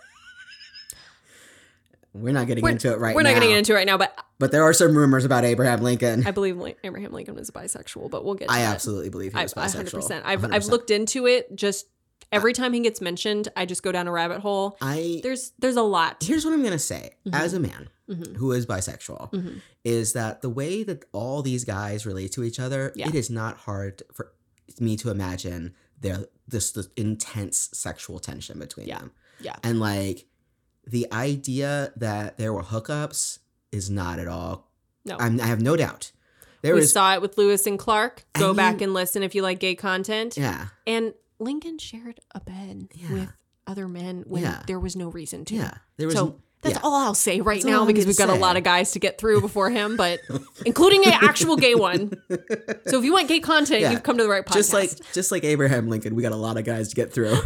We're not getting We're- into it right We're now. not going to get into it right now, but But there are some rumors about Abraham Lincoln. I believe Abraham Lincoln was bisexual, but we'll get to it. I that. absolutely believe he I, was I bisexual. 100%. I've, I've looked into it just every time he gets mentioned, I just go down a rabbit hole. I There's there's a lot. here's what I'm gonna say Mhm. as a man Mhm. who is bisexual Mhm. is that the way that all these guys relate to each other, Yeah. it is not hard for me to imagine there this the intense sexual tension between Yeah. them. Yeah. And like the idea that there were hookups is not at all. No. I'm, I have no doubt. There we is. saw it with Lewis and Clark. I Go mean- back and listen if you like gay content. yeah. And Lincoln shared a bed Yeah. with other men when Yeah. there was no reason to. Yeah. There was. So that's yeah. all I'll say right That's now because we've got a lot of guys to get through before him, but including an actual gay one. So if you want gay content, Yeah. you've come to the right podcast. just like just like Abraham Lincoln, we got a lot of guys to get through.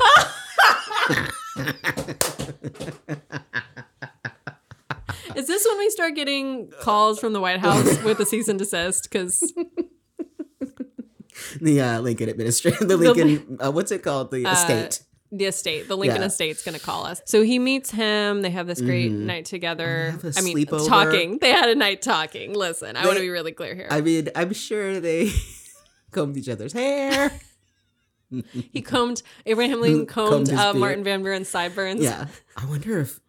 is this when we start getting calls from the White House with a cease and desist? Because the uh, Lincoln administration, the Lincoln, uh, what's it called? The estate. The estate, the Lincoln Yeah. estate's going to call us. So he meets him. They have this great Mhm. night together. I they have a I mean, sleepover. talking. They had a night talking. Listen, I want to be really clear here. I mean, I'm sure they combed each other's hair. he combed Abraham Lincoln Combed combed, uh. Martin Van Buren's sideburns. yeah. I wonder if.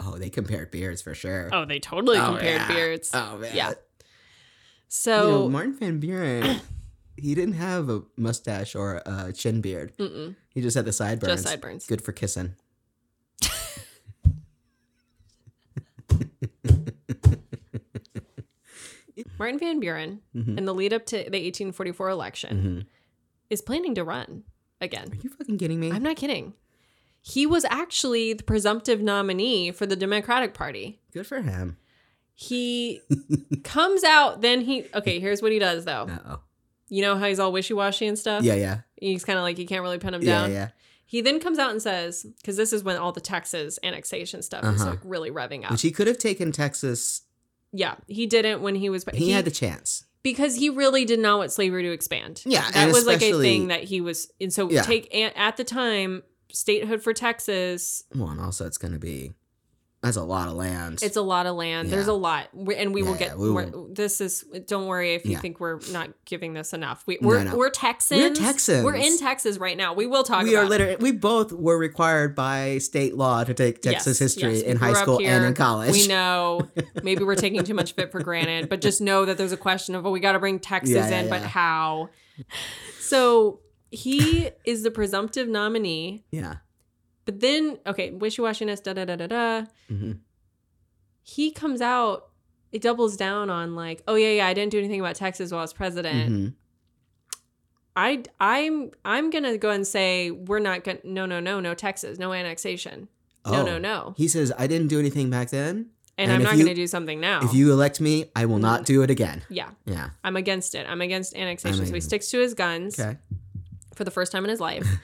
Oh, they compared beards for sure. Oh, they totally Oh, compared yeah. beards. Oh man. Yeah. You So know, Martin Van Buren, he didn't have a mustache or a chin beard. mm-mm, He just had the sideburns. just sideburns. Good for kissing. Martin Van Buren, Mhm. in the lead up to the 1844 election, Mhm. is planning to run again. Are you fucking kidding me? I'm not kidding. He was actually the presumptive nominee for the Democratic Party. Good for him. He comes out, then he okay. Here's what he does though. Uh oh. You know how he's all wishy washy and stuff. Yeah, yeah, he's kind of like you can't really pin him down. yeah. Yeah. He then comes out and says, because this is when all the Texas annexation stuff is Uh-huh. like really revving up. Which he could have taken Texas. yeah, he didn't when he was. He, had the chance. because he really did not want slavery to expand. Yeah, that and was like a especially- thing that he was. And so Yeah. take a- at the time statehood for Texas. Well, and also it's going to be that's a lot of land. It's a lot of land. There's a lot, We- and we will Yeah, get. we will- this is. Don't worry if you Yeah. think we're not giving this enough. We, No, we're no. we're Texans. Texans. We're in Texas right now. We will talk. we about are it. literally we both were required by state law to take Texas Yes, history yes, in high school and in college. We know maybe we're taking too much of it for granted, but just know that there's a question of, oh, we got to bring Texas Yeah, yeah, in, but how? So he is the presumptive nominee, Yeah. But then, okay, wishy washiness, da da da da da. hmm He comes out it doubles down on like, oh yeah, yeah, I didn't do anything about Texas while I was president. Mhm. I I'm I'm gonna go and say we're not gonna no no no no Texas no annexation no Oh. no no He says, I didn't do anything back then. and, And I'm not you- gonna do something now. If you elect me, I will not do it again. yeah, Yeah. I'm against it. I'm against annexation. so he sticks to his guns Okay. for the first time in his life.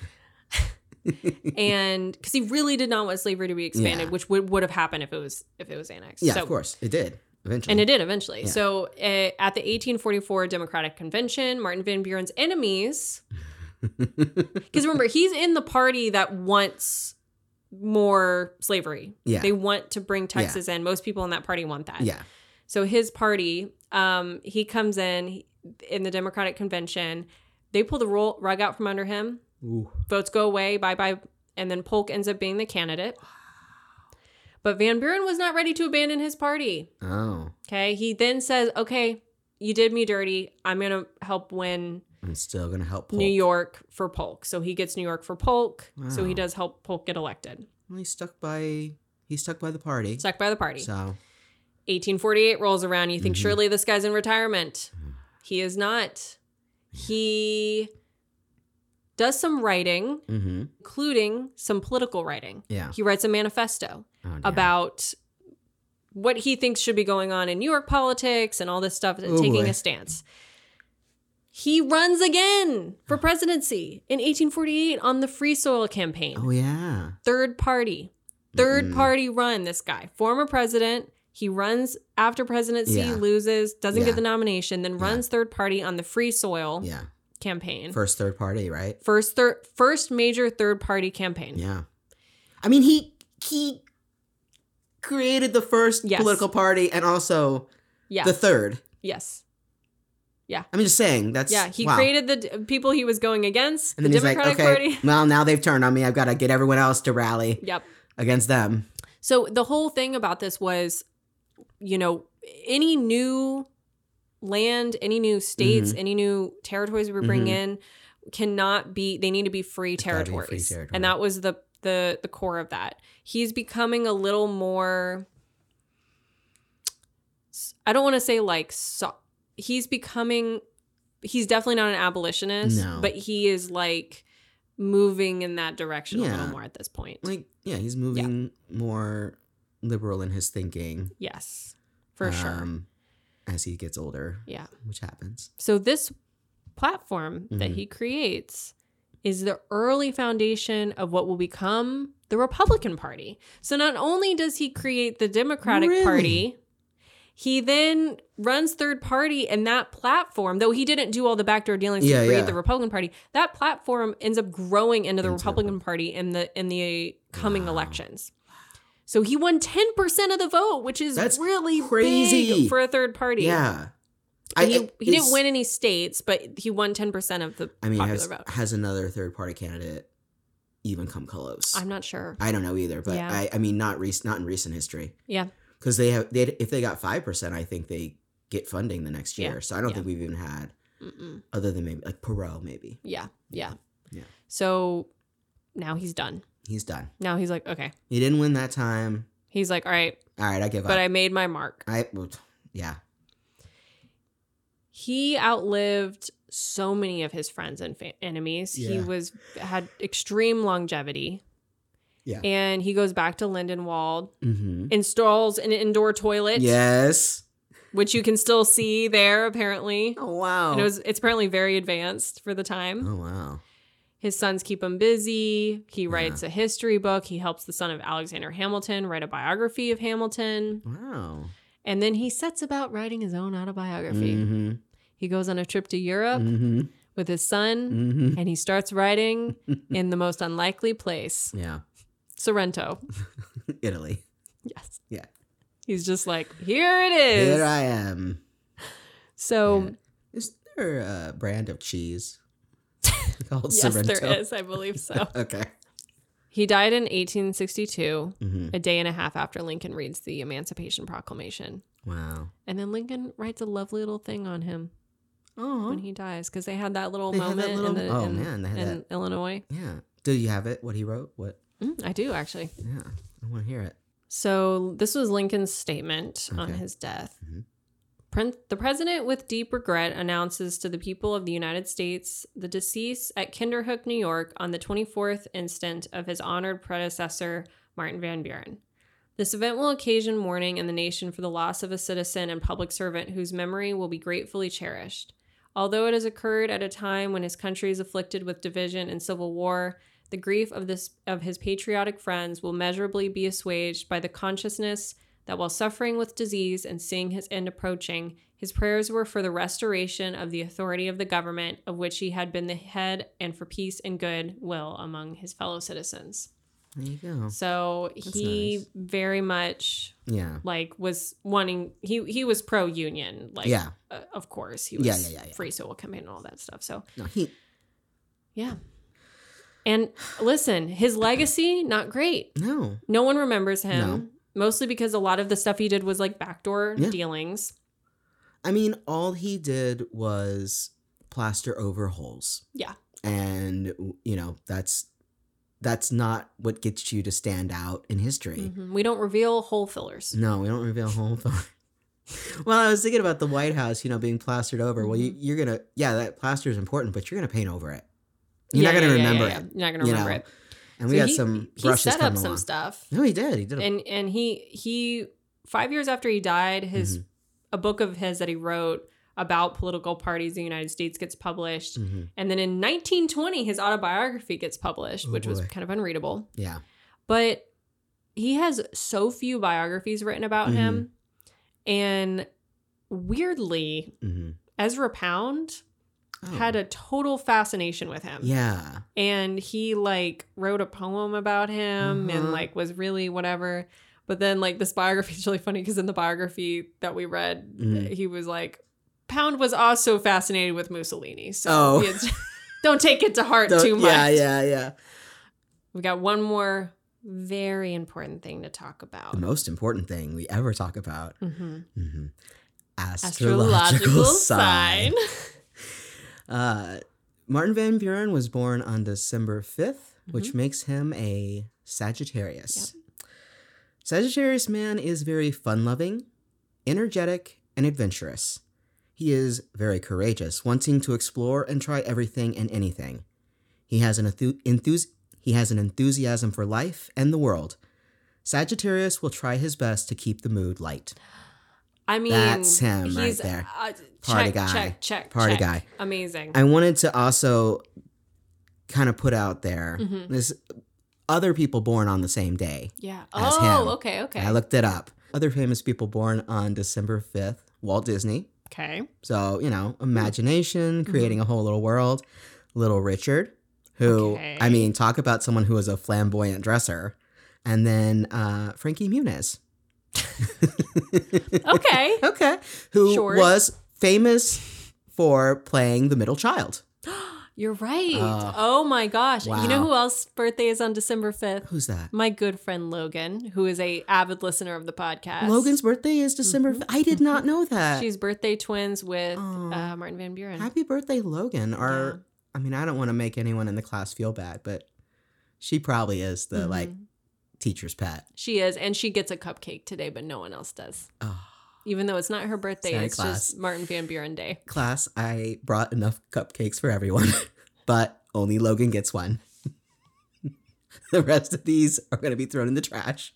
and because he really did not want slavery to be expanded, Yeah. which would, would have happened if it was if it was annexed. Yeah, so, of course. It did. Eventually. And it did eventually. Yeah. So uh, at the 1844 Democratic Convention, Martin Van Buren's enemies, because remember, he's in the party that wants more slavery. Yeah. They want to bring Texas in. Most people in that party want that. yeah. So his party, um, he comes in in the Democratic Convention. They pull the rug out from under him. Ooh. Votes go away. Bye bye. And then Polk ends up being the candidate. But Van Buren was not ready to abandon his party. Oh. Okay. He then says, okay, you did me dirty. I'm going to help win I'm still gonna help. New York for Polk. So he gets New York for Polk. So he does help Polk get elected. Well, he's stuck by. He's stuck by the party. Stuck by the party. So 1848 rolls around. You think Mhm. surely this guy's in retirement. He is not. He does some writing, Mm-hmm. including some political writing. Yeah. He writes a manifesto Oh, about what he thinks should be going on in New York politics and all this stuff, and Oh, taking boy. a stance. He runs again for presidency in 1848 on the Free Soil campaign. Oh yeah. Third party. 3rd Mm-mm. party run, this guy. Former president. He runs after presidency, Yeah. loses, doesn't Yeah. get the nomination, then runs third party on the Free Soil Yeah. Campaign. First third party, right? First third first major third party campaign. Yeah. I mean, he he created the first Yes. political party and also Yeah. the third. yes. Yeah. I'm just saying that's Yeah. He wow. created the d- people he was going against, And the then he's like, okay, Party. well now they've turned on me. I've got to get everyone else to rally Yep. against them. So the whole thing about this was, you know, any new land, any new states, Mm-hmm. any new territories we bring in cannot be they need to be free gotta be free territories. territory. And that was the the the core of that. He's becoming a little more I don't want to say like so, he's becoming he's definitely not an abolitionist, No. but he is like moving in that direction a little more at this point. Like, yeah, he's moving more liberal in his thinking. yes. For sure. As he gets older, Yeah. which happens. So this platform that Mhm. he creates is the early foundation of what will become the Republican Party. So not only does he create the Democratic Really? Party, he then runs third party and that platform, though he didn't do all the backdoor dealings Yeah, to create yeah. the Republican Party, that platform ends up growing into the Into the Republican Party in the in the coming Wow. elections. So he won 10% of the vote, which is That's really crazy. for a third party. Yeah. And he, I- he didn't win any states, but he won 10% of the I mean, popular has, vote. has another third party candidate even come close? I'm not sure. I don't know either, but Yeah. I, I mean, not rec- not in recent history. Yeah. because they have they if they got five percent, I think they get funding the next year. Yeah, So I don't yeah. think we've even had Mm-mm. other than maybe like Perot. Maybe Yeah. Yeah. Yeah. So now he's done. He's done. Now he's like, okay. He didn't win that time. He's like, all right, All right, I give but up. But I made my mark. I, yeah, He outlived so many of his friends and fa- enemies. He was had extreme longevity. Yeah. And he goes back to Lindenwald, mm-hmm. installs an indoor toilet, yes. which you can still see there apparently. Oh wow. And it was it's apparently very advanced for the time. oh wow. His sons keep him busy. He writes a history book. He helps the son of Alexander Hamilton write a biography of Hamilton. Wow. And then he sets about writing his own autobiography. Mm-hmm. He goes on a trip to Europe Mm-hmm. with his son Mm-hmm. and he starts writing in the most unlikely place Yeah. Sorrento. Italy. Yes. Yeah. He's just like, here it is. Here I am. so, Yeah. Is there a brand of cheese called yes, Sorrento? there is. I believe so. okay. he died in 1862, Mm-hmm. a day and a half after Lincoln reads the Emancipation Proclamation. Wow. And then Lincoln writes a lovely little thing on him Oh. when he dies because they had that little They had that moment little- in, the, oh, in, man, in. Illinois. Yeah. Do you have it? What he wrote? What? Mm, I do actually. Yeah. I want to hear it. So this was Lincoln's statement on his death. Mhm. The president, with deep regret, announces to the people of the United States the decease at Kinderhook, New York, on the 24th instant of his honored predecessor, Martin Van Buren. This event will occasion mourning in the nation for the loss of a citizen and public servant whose memory will be gratefully cherished. Although it has occurred at a time when his country is afflicted with division and civil war, the grief of this of his patriotic friends will measurably be assuaged by the consciousness that while suffering with disease and seeing his end approaching, his prayers were for the restoration of the authority of the government of which he had been the head and for peace and good will among his fellow citizens. There you go. So he nice. very much Yeah. like was wanting he he was pro union like Yeah. uh, of course he was Yeah, yeah, yeah, yeah. free soil campaign and all that stuff. So No, he. yeah. And listen, his legacy not great. No. No one remembers him. No. Mostly because a lot of the stuff he did was like backdoor Yeah. dealings. I mean, all he did was plaster over holes. Yeah. And you know, that's that's not what gets you to stand out in history. Mhm. We don't reveal hole fillers. No, we don't reveal whole Well, I was thinking about the White House, you know, being plastered over. Well, you, Mm-hmm. you're gonna, yeah, that plaster is important, but you're gonna paint over it. You're Yeah, not gonna yeah, remember yeah, yeah. it. You're not gonna you remember know? it. And we So got he- some he brushes set up some along. stuff. No, he did. He did. And and he he five years after he died his Mhm. a book of his that he wrote about political parties in the united states gets published Mhm. and then in 1920 his autobiography gets published Oh, which was kind of unreadable Yeah. but he has so few biographies written about Mhm. him and weirdly hmm ezra pound Oh. had a total fascination with him yeah. and he like wrote a poem about him and Uh-huh. like was really whatever but then like this biography is really funny because in the biography that we read Mhm. he was like pound was also fascinated with mussolini so Oh. it's- don't take it to heart Don't- too much Yeah, yeah, yeah. We've got one more very important thing to talk about The most important thing we ever talk about. Mhm. hmm astrological sign Uh, Martin Van Buren was born on December 5th, which Mhm. makes him a Sagittarius. Sagittarius man is very fun loving, energetic, and adventurous. He is very courageous, wanting to explore and try everything and anything. He has an enthu- enthus- he has an enthusiasm for life and the world. Sagittarius will try his best to keep the mood light. I mean That's him right there. uh, Party check, guy. check check Party check. guy. amazing I wanted to also kind of put out there Mhm. this other people born on the same day. yeah oh him. okay okay I looked it up. Other famous people born on December 5th, Walt Disney. okay So, you know, imagination, creating a whole little world. Little Richard, who, Okay. I mean, talk about someone who is a flamboyant dresser. And then uh, Frankie Muniz. okay okay. Who was famous for playing the middle child. You're right. Uh, oh my gosh. You know who else birthday is on December 5th? Who's that? My good friend Logan, who is a avid listener of the podcast. Logan's birthday is December. Mhm. 5th. I did not know that. She's birthday twins with uh, Martin Van Buren. Happy birthday, Logan. Or, Yeah. I mean, I don't want to make anyone in the class feel bad, but she probably is the like Mhm. Teacher's pet. She is, and she gets a cupcake today, but no one else does. Oh. Even though it's not her birthday, Sorry, it's class. just Martin Van Buren Day. Class, I brought enough cupcakes for everyone, but only Logan gets one. the rest of these are going to be thrown in the trash.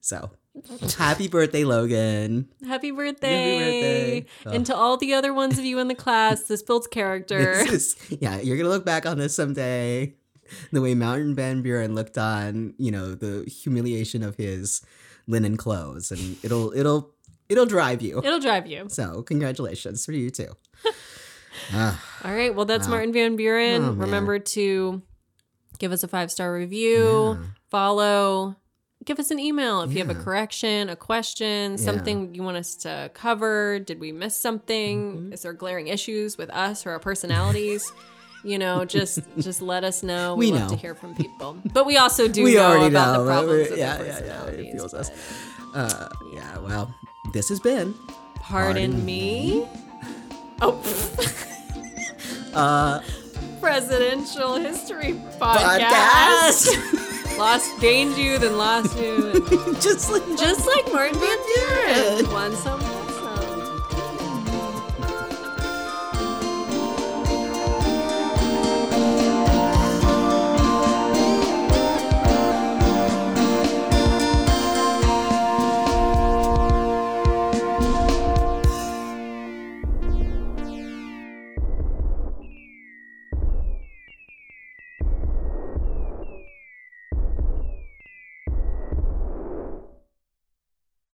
So, happy birthday, Logan. Happy birthday. Happy birthday. Oh. And to all the other ones of you in the class, this builds character. This is, yeah, you're gonna look back on this someday. The way Martin Van Buren looked on, you know, the humiliation of his linen clothes, and it'll it'll it'll drive you. It'll drive you. So congratulations for you too. Ah, All right. Well, that's Wow. Martin Van Buren. Oh. Remember to give us a five star review, yeah. follow, give us an email if you have a correction, a question, Yeah. something you want us to cover. Did we miss something? Mhm. Is there glaring issues with us or our personalities? you know, just just let us know. We We, love to hear from people, but we also do We know about know, the problems We're- of yeah, yeah, yeah, it us. Uh, yeah. Well, this has been Pardon, Pardon me. Oh, uh presidential history podcast. podcast. lost gained you, then lost you. Just like Just like Martin Van Buren. Buren. Once